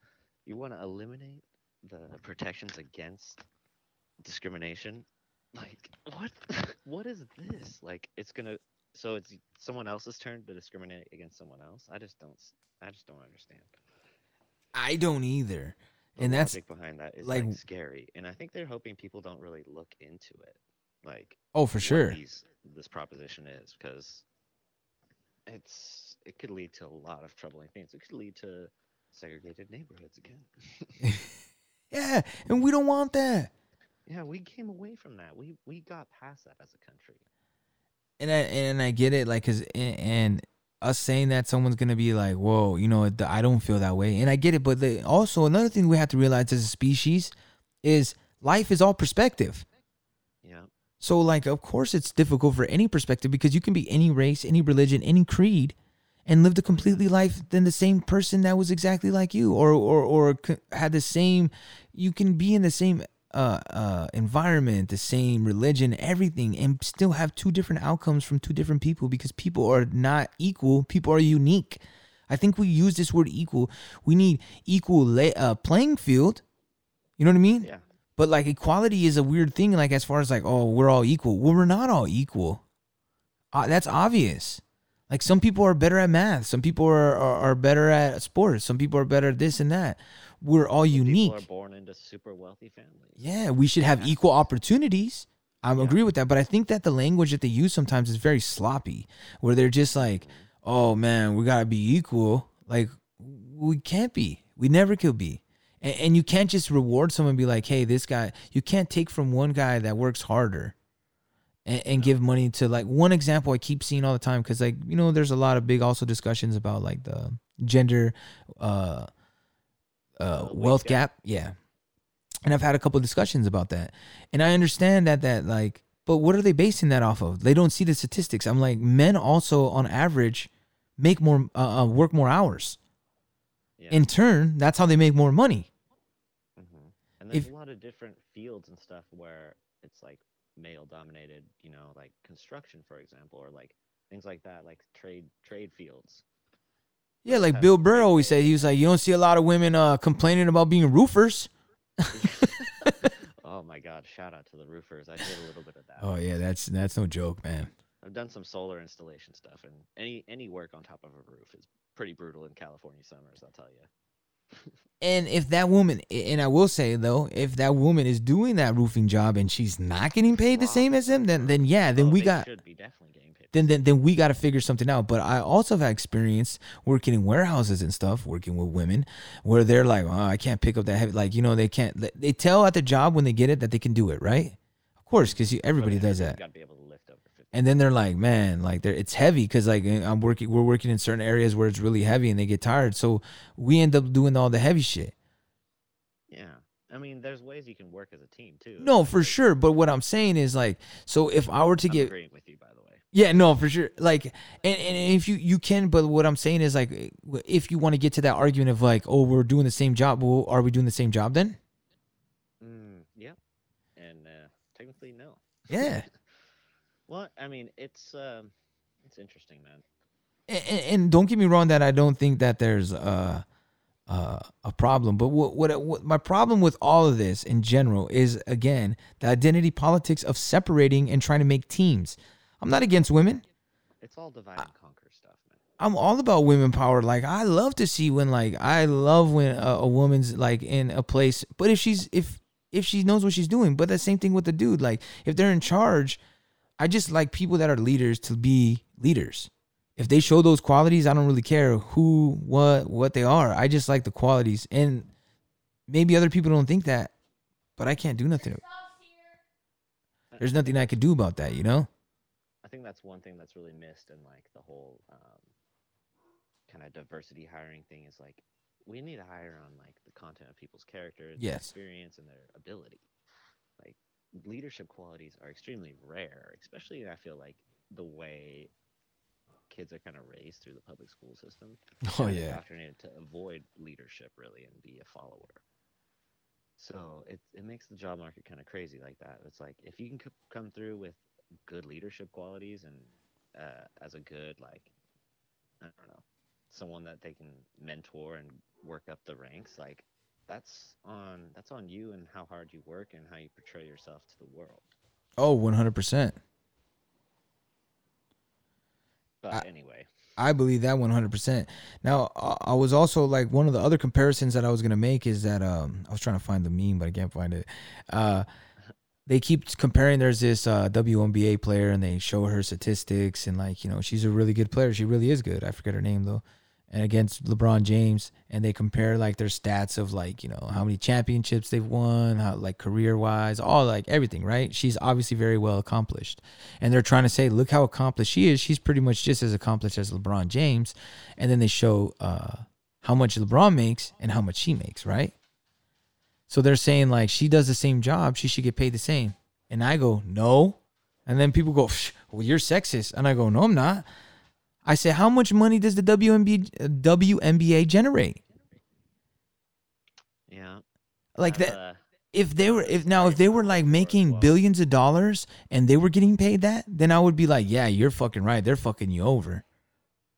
you want to eliminate the protections against discrimination. Like what? what is this? Like it's gonna so it's someone else's turn to discriminate against someone else. I just don't. I just don't understand. I don't either. The And that's behind that is like- like, scary, and I think they're hoping people don't really look into it, like oh for sure. these, this proposition is, because it's it could lead to a lot of troubling things. It could lead to segregated neighborhoods again. Yeah, and we don't want that. Yeah, we came away from that. We we got past that as a country. And I and I get it, like, cause and, and us saying that someone's gonna be like, "Whoa, you know, I don't feel that way," and I get it. But the, also another thing we have to realize as a species is life is all perspective. Yeah. So, like, of course, it's difficult for any perspective because you can be any race, any religion, any creed, and lived a completely life than the same person that was exactly like you, or or or had the same. You can be in the same uh, uh, environment, the same religion, everything, and still have two different outcomes from two different people because people are not equal. People are unique. I think we use this word equal. We need equal uh, playing field. You know what I mean? Yeah. But like equality is a weird thing. Like as far as like, oh, we're all equal. Well, we're not all equal. Uh, that's obvious. Like some people are better at math. Some people are, are, are better at sports. Some people are better at this and that. We're all unique. People are born into super wealthy families. Yeah, we should have equal opportunities. I agree with that, but I think that the language that they use sometimes is very sloppy, where they're just like, "Oh man, we gotta be equal." Like we can't be. We never could be. And, and you can't just reward someone and be like, "Hey, this guy." You can't take from one guy that works harder and, and give money to like one example I keep seeing all the time because like you know there's a lot of big also discussions about like the gender uh uh wealth gap. yeah. And I've had a couple of discussions about that. And I understand that that like but what are they basing that off of? They don't see the statistics. I'm like men also on average make more uh, uh, work more hours. Yeah. in turn that's how they make more money. Hmm And there's If- a lot of different fields and stuff where it's like male dominated, you know, like construction, for example, or like things like that, like trade trade fields. Yeah like Bill Burr always said he was like you don't see a lot of women uh complaining about being roofers oh my God! Shout out to the roofers. I did a little bit of that. Oh yeah, that's that's no joke, man. I've done some solar installation stuff, and any any work on top of a roof is pretty brutal in California summers. I'll tell you. And if that woman, and I will say though, if that woman is doing that roofing job and she's not getting paid the same as him, then then yeah, then Oh, we got should be definitely getting. Then then then we got to figure something out. But I also have experience working in warehouses and stuff, working with women, where they're like, oh, I can't pick up that heavy. Like you know, they can't. They tell at the job when they get it that they can do it, right? Of course, because everybody does that. Got to be able to lift over 50. and then they're like, man, like they're, it's heavy because like eh, I'm working, we're working in certain areas where it's really heavy and they get tired, so we end up doing all the heavy shit. Yeah, I mean, there's ways you can work as a team too. No, for sure. But what I'm saying is like, so if I were to I'm get, agreeing with you, by. Yeah, no, for sure. Like, and, and if you you can, but what I'm saying is like, if you want to get to that argument of like, oh, we're doing the same job, well, are we doing the same job then? Mm, yeah, and uh, technically no. Yeah. Well, I mean, it's um, it's interesting, man. and, and don't get me wrong that I don't think that there's a a, a problem, but what, what what my problem with all of this in general is again the identity politics of separating and trying to make teams. I'm not against women. It's all divide and conquer stuff, man. I'm all about women power. Like I love to see when like I love when a, a woman's like in a place, but if she's if if she knows what she's doing. But the same thing with the dude. Like if they're in charge, I just like people that are leaders to be leaders. If they show those qualities, I don't really care who, what, what they are. I just like the qualities. And maybe other people don't think that, but I can't do nothing. There's nothing I could do about that, you know? Think that's one thing that's really missed in like the whole um, kind of diversity hiring thing is like we need to hire on like the content of people's character, Yes. experience, and their ability. Like leadership qualities are extremely rare, especially I feel like the way kids are kind of raised through the public school system. Oh, yeah. indoctrinated to avoid leadership really and be a follower. So it it makes the job market kind of crazy like that. It's like if you can c- come through with good leadership qualities and uh, as a good like I don't know someone that they can mentor and work up the ranks like that's on that's on you and how hard you work and how you portray yourself to the world. Oh, 100%. But anyway, I believe that 100%. Now, I I was also like one of the other comparisons that I was going to make is that um I was trying to find the meme but I can't find it. Uh they keep comparing there's this uh WNBA player and they show her statistics and like, you know, she's a really good player. She really is good. I forget her name though. And against LeBron James and they compare like their stats of like, you know, how many championships they've won, how like career-wise, all like everything, right? She's obviously very well accomplished. And they're trying to say, look how accomplished she is. She's pretty much just as accomplished as LeBron James. And then they show uh how much LeBron makes and how much she makes, right? So they're saying like she does the same job, she should get paid the same. And I go, no. And then people go, well, you're sexist. And I go, no, I'm not. I say, how much money does the WNBA, WNBA generate? yeah. Like that. uh, If they were, if now, if they were like making billions of dollars and they were getting paid that, then I would be like, yeah, you're fucking right. They're fucking you over.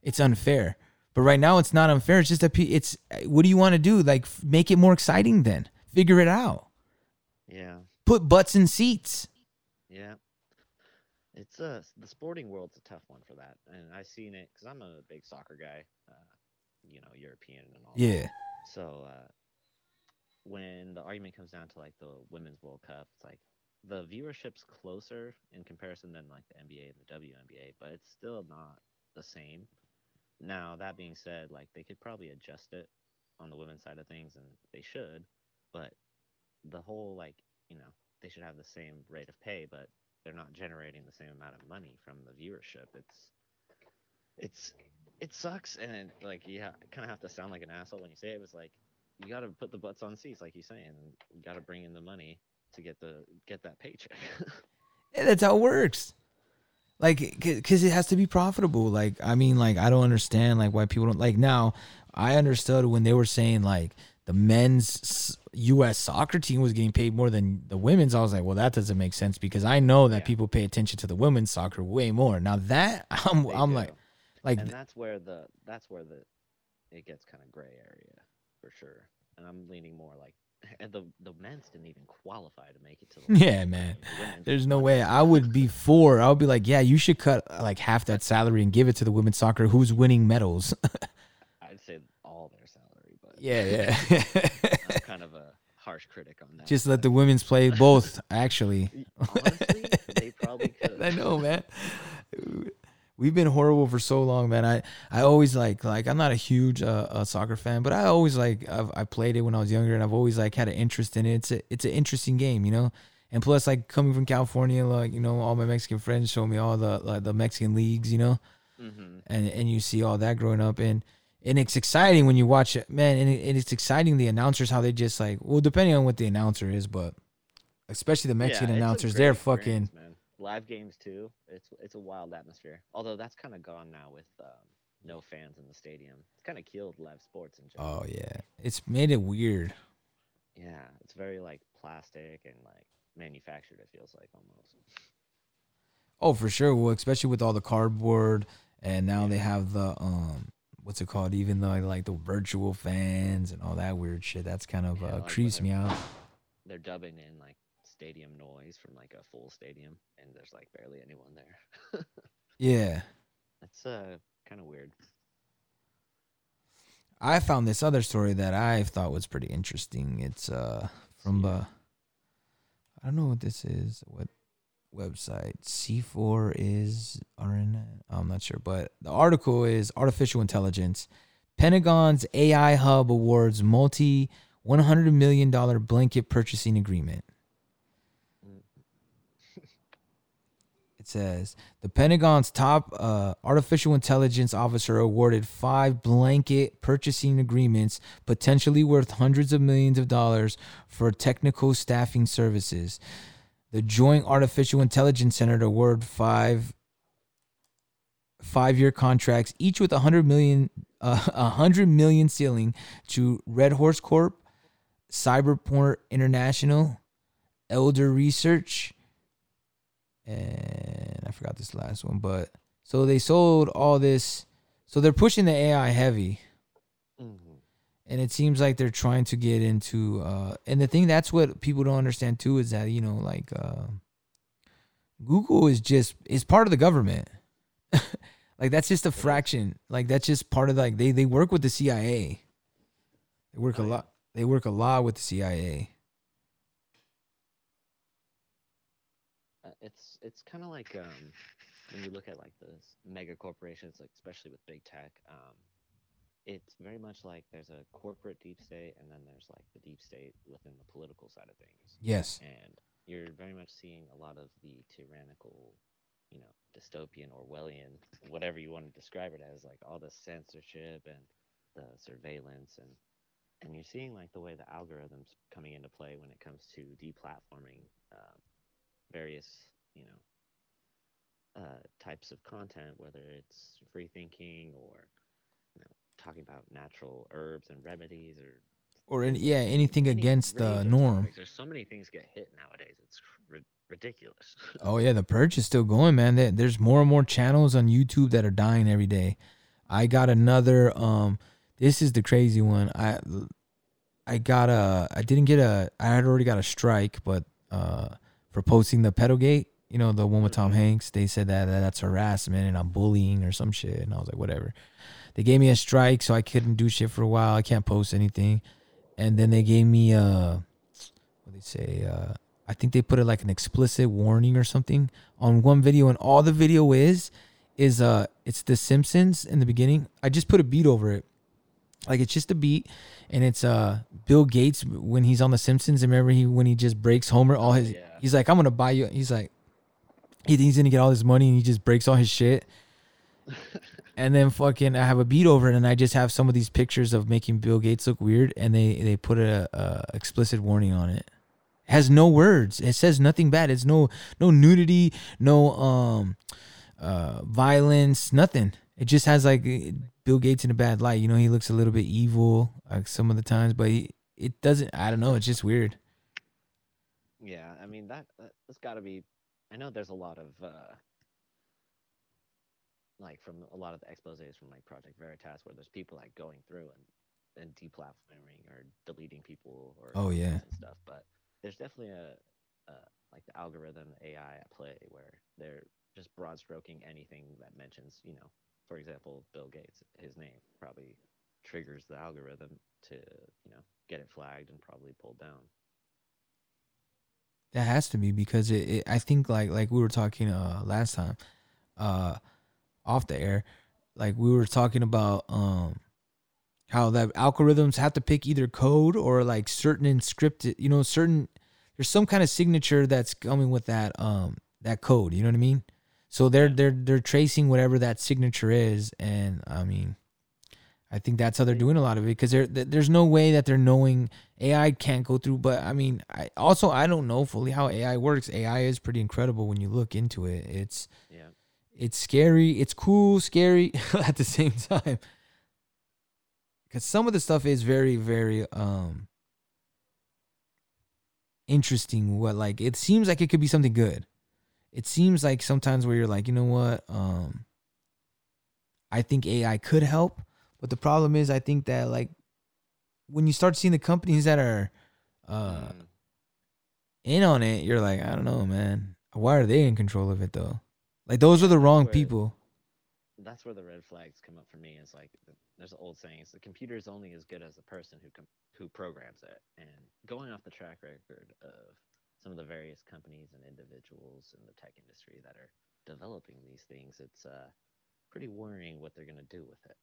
It's unfair. But right now, it's not unfair. It's just that it's. What do you want to do? Like, make it more exciting. Then figure it out. yeah. Put butts in seats. Yeah. It's uh the sporting world's a tough one for that, and I've seen it because I'm a big soccer guy, uh, you know, European and all. that. Yeah. So uh, when the argument comes down to like the women's World Cup, it's like the viewership's closer in comparison than like the NBA and the WNBA, but it's still not the same. Now that being said, like they could probably adjust it on the women's side of things, and they should, but the whole like you know they should have the same rate of pay, but they're not generating the same amount of money from the viewership. It's it's it sucks, and it, like you kind of have to sound like an asshole when you say it. It's like you got to put the butts on seats, like you're saying, you got to bring in the money to get the get that paycheck. Yeah, that's how it works. Like, because it has to be profitable. Like, I mean, like, I don't understand like why people don't like. Now, I understood when they were saying like the men's U.S. soccer team was getting paid more than the women's. I was like, well, that doesn't make sense because I know that Yeah. people pay attention to the women's soccer way more. Now that I'm, They I'm do. like, like, and that's where the that's where the it gets kind of gray area for sure. And I'm leaning more like and the the men's didn't even qualify to make it to the yeah, man. the There's no way I would be for. I would be like, yeah, you should cut like half that salary and give it to the women's soccer who's winning medals. I'd say all their salary, but yeah, yeah. I'm kind of a harsh critic on that. Just let the women's play both. Actually, honestly, they probably could. I know, man. We've been horrible for so long, man. I, I always like like I'm not a huge uh, uh, soccer fan, but I always like I've, I played it when I was younger, and I've always like had an interest in it. It's a, it's an interesting game, you know. And plus, like coming from California, like you know, all my Mexican friends show me all the like, the Mexican leagues, you know, hmm and and you see all that growing up, and and it's exciting when you watch it, man. And, it, and it's exciting the announcers how they just like well, depending on what the announcer is, but especially the Mexican Yeah, announcers, they're fucking man. live games too. It's it's a wild atmosphere. Although that's kind of gone now with um, no fans in the stadium. It's kind of killed live sports in general. Oh yeah, it's made it weird. Yeah, it's very like plastic and like manufactured. It feels like almost. Oh, for sure. Well, especially with all the cardboard and now they have the um what's it called? Even the like the virtual fans and all that weird shit. That's kind of Yeah, uh, like creeps me out. They're dubbing in like stadium noise from like a full stadium, and there's like barely anyone there. Yeah. That's uh kind of weird. I found this other story that I thought was pretty interesting. It's uh from uh I don't know what this is. What website? C4 is RN. I'm not sure, but the article is artificial intelligence. Pentagon's AI hub awards multi 100 million dollar blanket purchasing agreement. It says the Pentagon's top uh, artificial intelligence officer awarded five blanket purchasing agreements, potentially worth hundreds of millions of dollars for technical staffing services. The Joint Artificial Intelligence Center to award five five-year contracts, each with a hundred million uh, a hundred million ceiling to Redhorse Corp, CyberPoint International, Elder Research, and I forgot this last one, but so they sold all this. So they're pushing the AI heavy, and it seems like they're trying to get into. Uh, and the thing that's what people don't understand too is that you know like uh, Google is just is part of the government. like that's just a fraction. Like that's just part of like they they work with the CIA. They work a lot. They work a lot with the CIA. Uh, it's it's kind of like um, when you look at like the mega corporations, like especially with big tech. Um, it's very much like there's a corporate deep state, and then there's like the deep state within the political side of things. Yes. And you're very much seeing a lot of the tyrannical, you know, dystopian, Orwellian, whatever you want to describe it as, like all the censorship and the surveillance and and you're seeing like the way the algorithms coming into play when it comes to deplatforming um, various you know uh, types of content whether it's free thinking or you know talking about natural herbs and remedies or Or any, yeah, anything any against the norm. topics. there's so many things get hit nowadays it's ri- ridiculous Oh yeah, the purge is still going, man. There- There's more and more channels on YouTube that are dying every day. I got another. Um, this is the crazy one. I I got a. I didn't get a. I had already got a strike, but uh, for posting the pedal gate you know, the one with Tom Hanks, they said that, that that's harassment and I'm bullying or some shit, and I was like, whatever. They gave me a strike, so I couldn't do shit for a while. I can't post anything, and then they gave me uh, what they say uh I think they put it like an explicit warning or something on one video, and all the video is is uh it's The Simpsons in the beginning. I just put a beat over it, like it's just a beat, and it's uh Bill Gates when he's on The Simpsons. And remember he when he just breaks Homer all his. He's like, I'm gonna buy you. He's like, he thinks he's gonna get all his money, and he just breaks all his shit. and then fucking, I have a beat over it, and I just have some of these pictures of making Bill Gates look weird, and they they put a, a explicit warning on it has no words. It says nothing bad. It's no no nudity, no um uh violence, nothing. It just has like Bill Gates in a bad light. You know, he looks a little bit evil like some of the times, but he, it doesn't. I don't know. It's just weird. Yeah, I mean that- that's got to be. I know there's a lot of uh, like from a lot of the exposés from like Project Veritas where there's people like going through and and deplatforming or deleting people or Oh, yeah. and stuff. But there's definitely a, a like the algorithm AI at play where they're just broad stroking anything that mentions you know, for example, Bill Gates. His name probably triggers the algorithm to you know get it flagged and probably pulled down. That has to be because it, it I think like like we were talking uh last time uh off the air like we were talking about um how that algorithms have to pick either code or like certain encrypted you know certain there's some kind of signature that's coming with that um that code you know what I mean so they're they're they're tracing whatever that signature is and I mean I think that's how they're doing a lot of it because there there's no way that they're knowing AI can't go through. But I mean, I also I don't know fully how AI works. AI is pretty incredible when you look into it. It's Yeah. It's scary. It's cool, scary at the same time. Because some of the stuff is very very um interesting. What like it seems like it could be something good. It seems like sometimes where you're like, you know what, um I think AI could help, but the problem is I think that like when you start seeing the companies that are uh Mm. in on it, you're like, I don't know, man. Why are they in control of it though? Like those are the wrong where- people. that's where the red flags come up for me. Is like there's an old saying: "Is the computer is only as good as the person who com- who programs it." And going off the track record of some of the various companies and individuals in the tech industry that are developing these things, it's uh, pretty worrying what they're gonna do with it.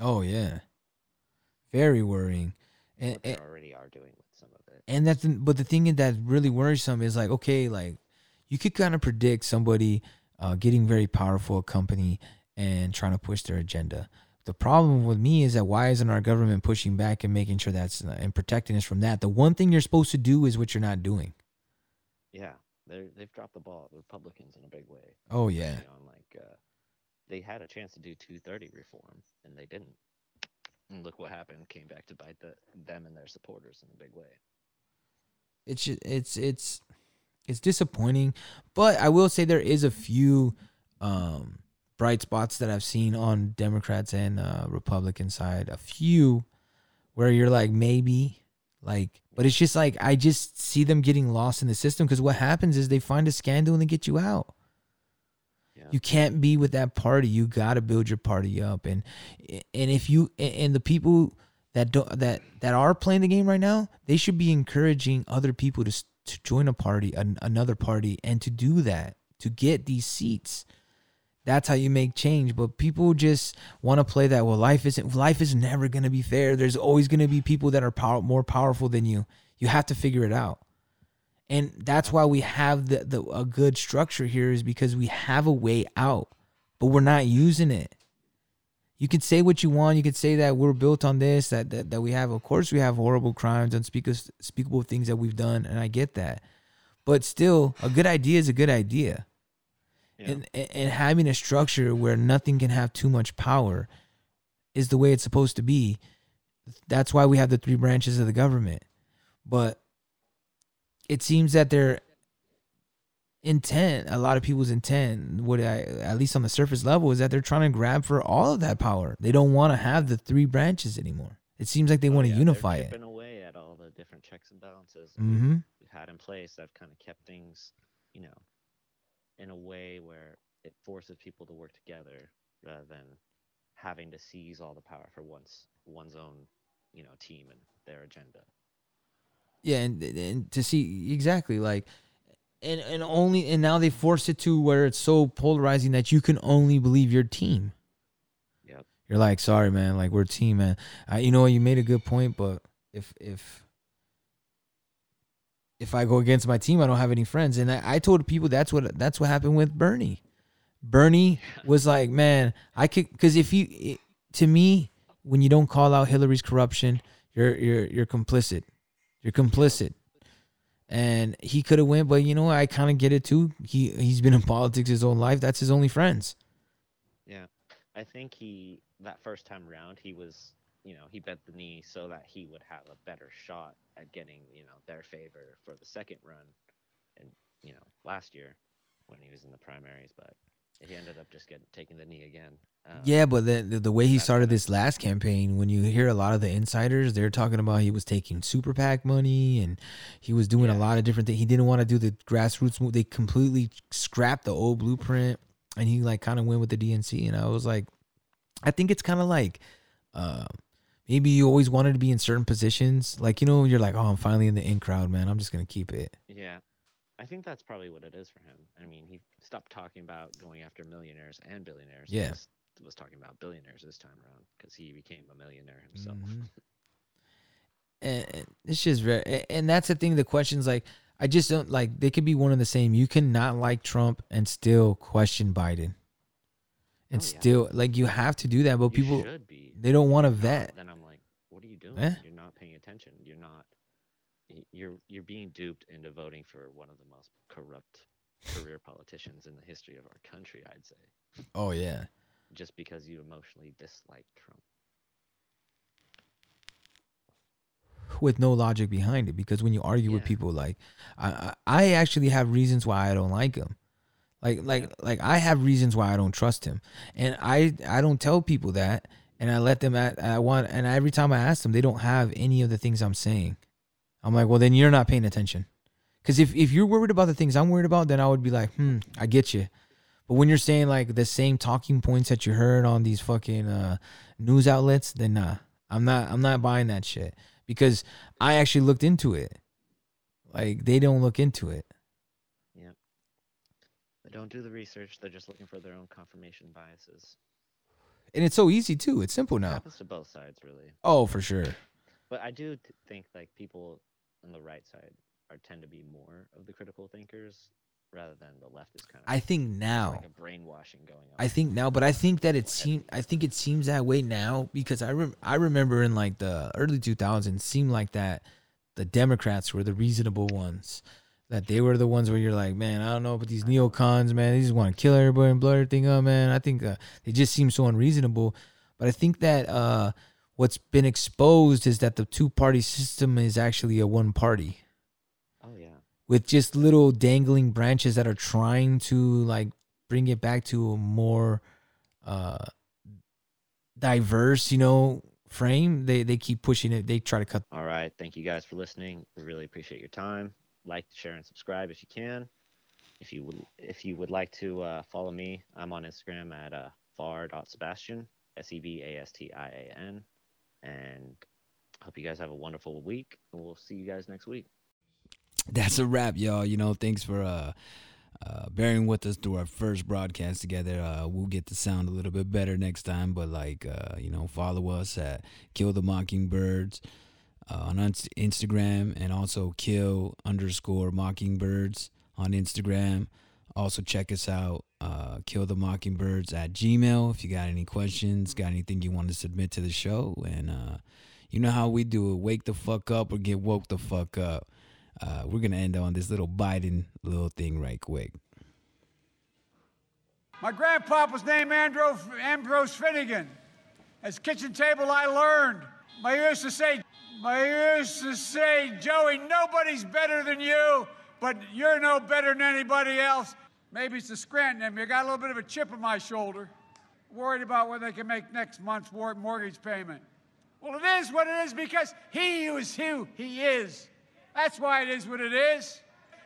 Oh yeah. Very worrying. And, what they already are doing with some of it. and that's but the thing that really worrisome is like okay like you could kind of predict somebody uh, getting very powerful a company and trying to push their agenda the problem with me is that why isn't our government pushing back and making sure that's uh, and protecting us from that the one thing you're supposed to do is what you're not doing Yeah, they they've dropped the ball. The Republicans in a big way. Oh, yeah. On like, uh, they had a chance to do 230 reform and they didn't. And look what happened. Came back to bite the them and their supporters in a big way. it's it's it's it's disappointing but i will say there is a few um bright spots that i've seen on democrats and uh republican side. A few where you're like maybe like but it's just like i just see them getting lost in the system because what happens is they find a scandal and they get you out. Yeah. you can't be with that party. You got to build your party up. And and if you and the people that don't that that are playing the game right now they should be encouraging other people to to join a party an, another party and to do that to get these seats that's how you make change. But people just want to play that well life isn't life is never going to be fair. There's always going to be people that are power, more powerful than you. You have to figure it out. And that's why we have the, the a good structure here is because we have a way out but we're not using it you can say what you want. You can say that we're built on this that that, that we have of course we have horrible crimes unspeakable things that we've done and i get that. But still a good idea is a good idea. Yeah. and, and having a structure where nothing can have too much power is the way it's supposed to be. That's why we have the three branches of the government. But it seems that their intent a lot of people's intent what i at least on the surface level is that they're trying to grab for all of that power they don't want to have the three branches anymore it seems like they Oh, want to yeah, unify it away at all the different checks and balances mm-hmm. we've had in place that have kind of kept things, you know, in a way where it forces people to work together rather than having to seize all the power for one's one's own, you know, team and their agenda. Yeah, and and to see exactly like and and only and now they force it to where it's so polarizing that you can only believe your team. Yep. You're like, sorry, man, like we're a team, man. I, you know, you made a good point, but if if if I go against my team, I don't have any friends. And I, I told people that's what that's what happened with Bernie. Bernie was like, man, I could because if you it, to me, when you don't call out Hillary's corruption, you're you're you're complicit. You're complicit. And he could have went, but you know? I kind of get it too. He he's been in politics his whole life. That's his only friends. Yeah, I think he that first time around he was, you know, he bent the knee so that he would have a better shot at getting, you know, their favor for the second run, and you know, last year when he was in the primaries, but he ended up just getting taking the knee again. Um, Yeah, but the, the the way he started this last campaign, when you hear a lot of the insiders, they're talking about he was taking super PAC money and he was doing a lot of different things. He didn't want to do the grassroots move. They completely scrapped the old blueprint, and he like kind of went with the DNC. And I was like, I think it's kind of like, uh, maybe you always wanted to be in certain positions. Like you know, you're like, oh, I'm finally in the in crowd, man. I'm just gonna keep it. Yeah, I think that's probably what it is for him. I mean, he stopped talking about going after millionaires and billionaires. Yeah. He was talking about billionaires this time around because he became a millionaire himself. Mhm. and it's just very and that's the thing the questions like i just don't like they could be one and the same you cannot like trump and still question biden and Oh, yeah. still like you have to do that but You people should be. they don't want to vet Then I'm like, what are you doing? Eh? You're not paying attention. You're not. You're you're being duped into voting for one of the most corrupt career politicians in the history of our country. I'd say oh yeah just because you emotionally dislike Trump. with no logic behind it because when you argue with people like I, I I actually have reasons why i don't like him Like like like I have reasons why I don't trust him, and I I don't tell people that, and I let them at I want and every time I ask them, they don't have any of the things I'm saying. I'm like, well, then you're not paying attention. Because if if you're worried about the things I'm worried about, then I would be like, hmm, I get you. But when you're saying like the same talking points that you heard on these fucking uh, news outlets, then nah, I'm not I'm not buying that shit because I actually looked into it. Like they don't look into it. Yep. They don't do the research. They're just looking for their own confirmation biases. And it's so easy too. It's simple now. happens to both sides, really. Oh, for sure. But I do t- think like people on the right side are tend to be more of the critical thinkers rather than the left is kind of. I think now. like a brainwashing going on. I think now, but I think that it seems I think it seems that way now because I rem- I remember in like the early 2000s seemed like that the Democrats were the reasonable ones. That they were the ones where you're like, man, I don't know, but these neocons, man, they just want to kill everybody and blow everything up, man. I think uh, they just seem so unreasonable. But I think that uh, what's been exposed is that the two party system is actually a one party oh yeah. with just little dangling branches that are trying to like bring it back to a more uh diverse you know frame they they keep pushing it they try to cut All right. Thank you guys for listening. We really appreciate your time. Like, share, and subscribe if you can. If you would, if you would like to uh, follow me, I'm on Instagram at uh, far.sebastian, S E B A S T I A N. And hope you guys have a wonderful week. And we'll see you guys next week. that's a wrap y'all you know thanks for uh uh, bearing with us through our first broadcast together. Uh, we'll get the sound a little bit better next time, but like, uh, you know, follow us at Kill the Mockingbirds uh, on Instagram and also Kill underscore Mockingbirds on Instagram. Also, check us out, uh, Kill the Mockingbirds at Gmail if you got any questions, got anything you want to submit to the show. And uh, you know how we do it wake the fuck up or get woke the fuck up. Uh, we're to end on this little Biden little thing right quick. My grandpop was named Andro, Ambrose Finnegan. At kitchen table, I learned. my used to say, my used to say, Joey, nobody's better than you, but you're no better than anybody else. Maybe it's the Scranton in me. I got a little bit of a chip on my shoulder. Worried about when they can make next month's mortgage payment. Well, it is what it is because he is who he is. That's why it is what it is.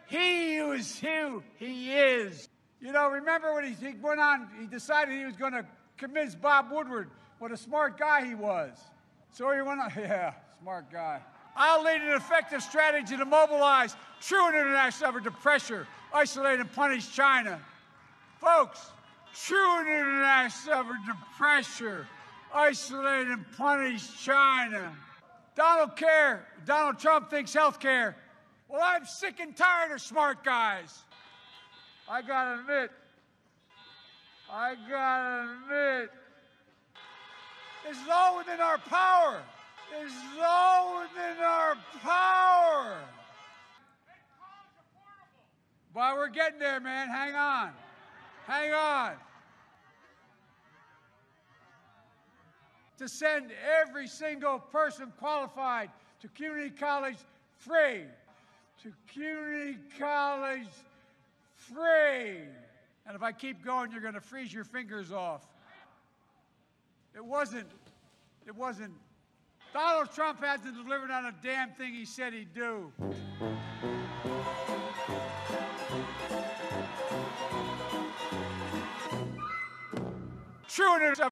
He is who he is. You know, remember when he, he went on, he decided he was going to convince Bob Woodward what a smart guy he was. So he went on, yeah, smart guy. I'll lead an effective strategy to mobilize true international effort to pressure, isolate, and punish China. Folks, true international effort to pressure, isolate, and punish China. Donald care. Donald Trump thinks health care. Well, I'm sick and tired of smart guys. I gotta admit, I gotta admit, is all within our power. Is all within our power. But we're getting there, man. Hang on. Hang on. To send every single person qualified to community college free. To community college free. And if I keep going, you're going to freeze your fingers off. It wasn't, it wasn't. Donald Trump hasn't delivered on a damn thing he said he'd do. True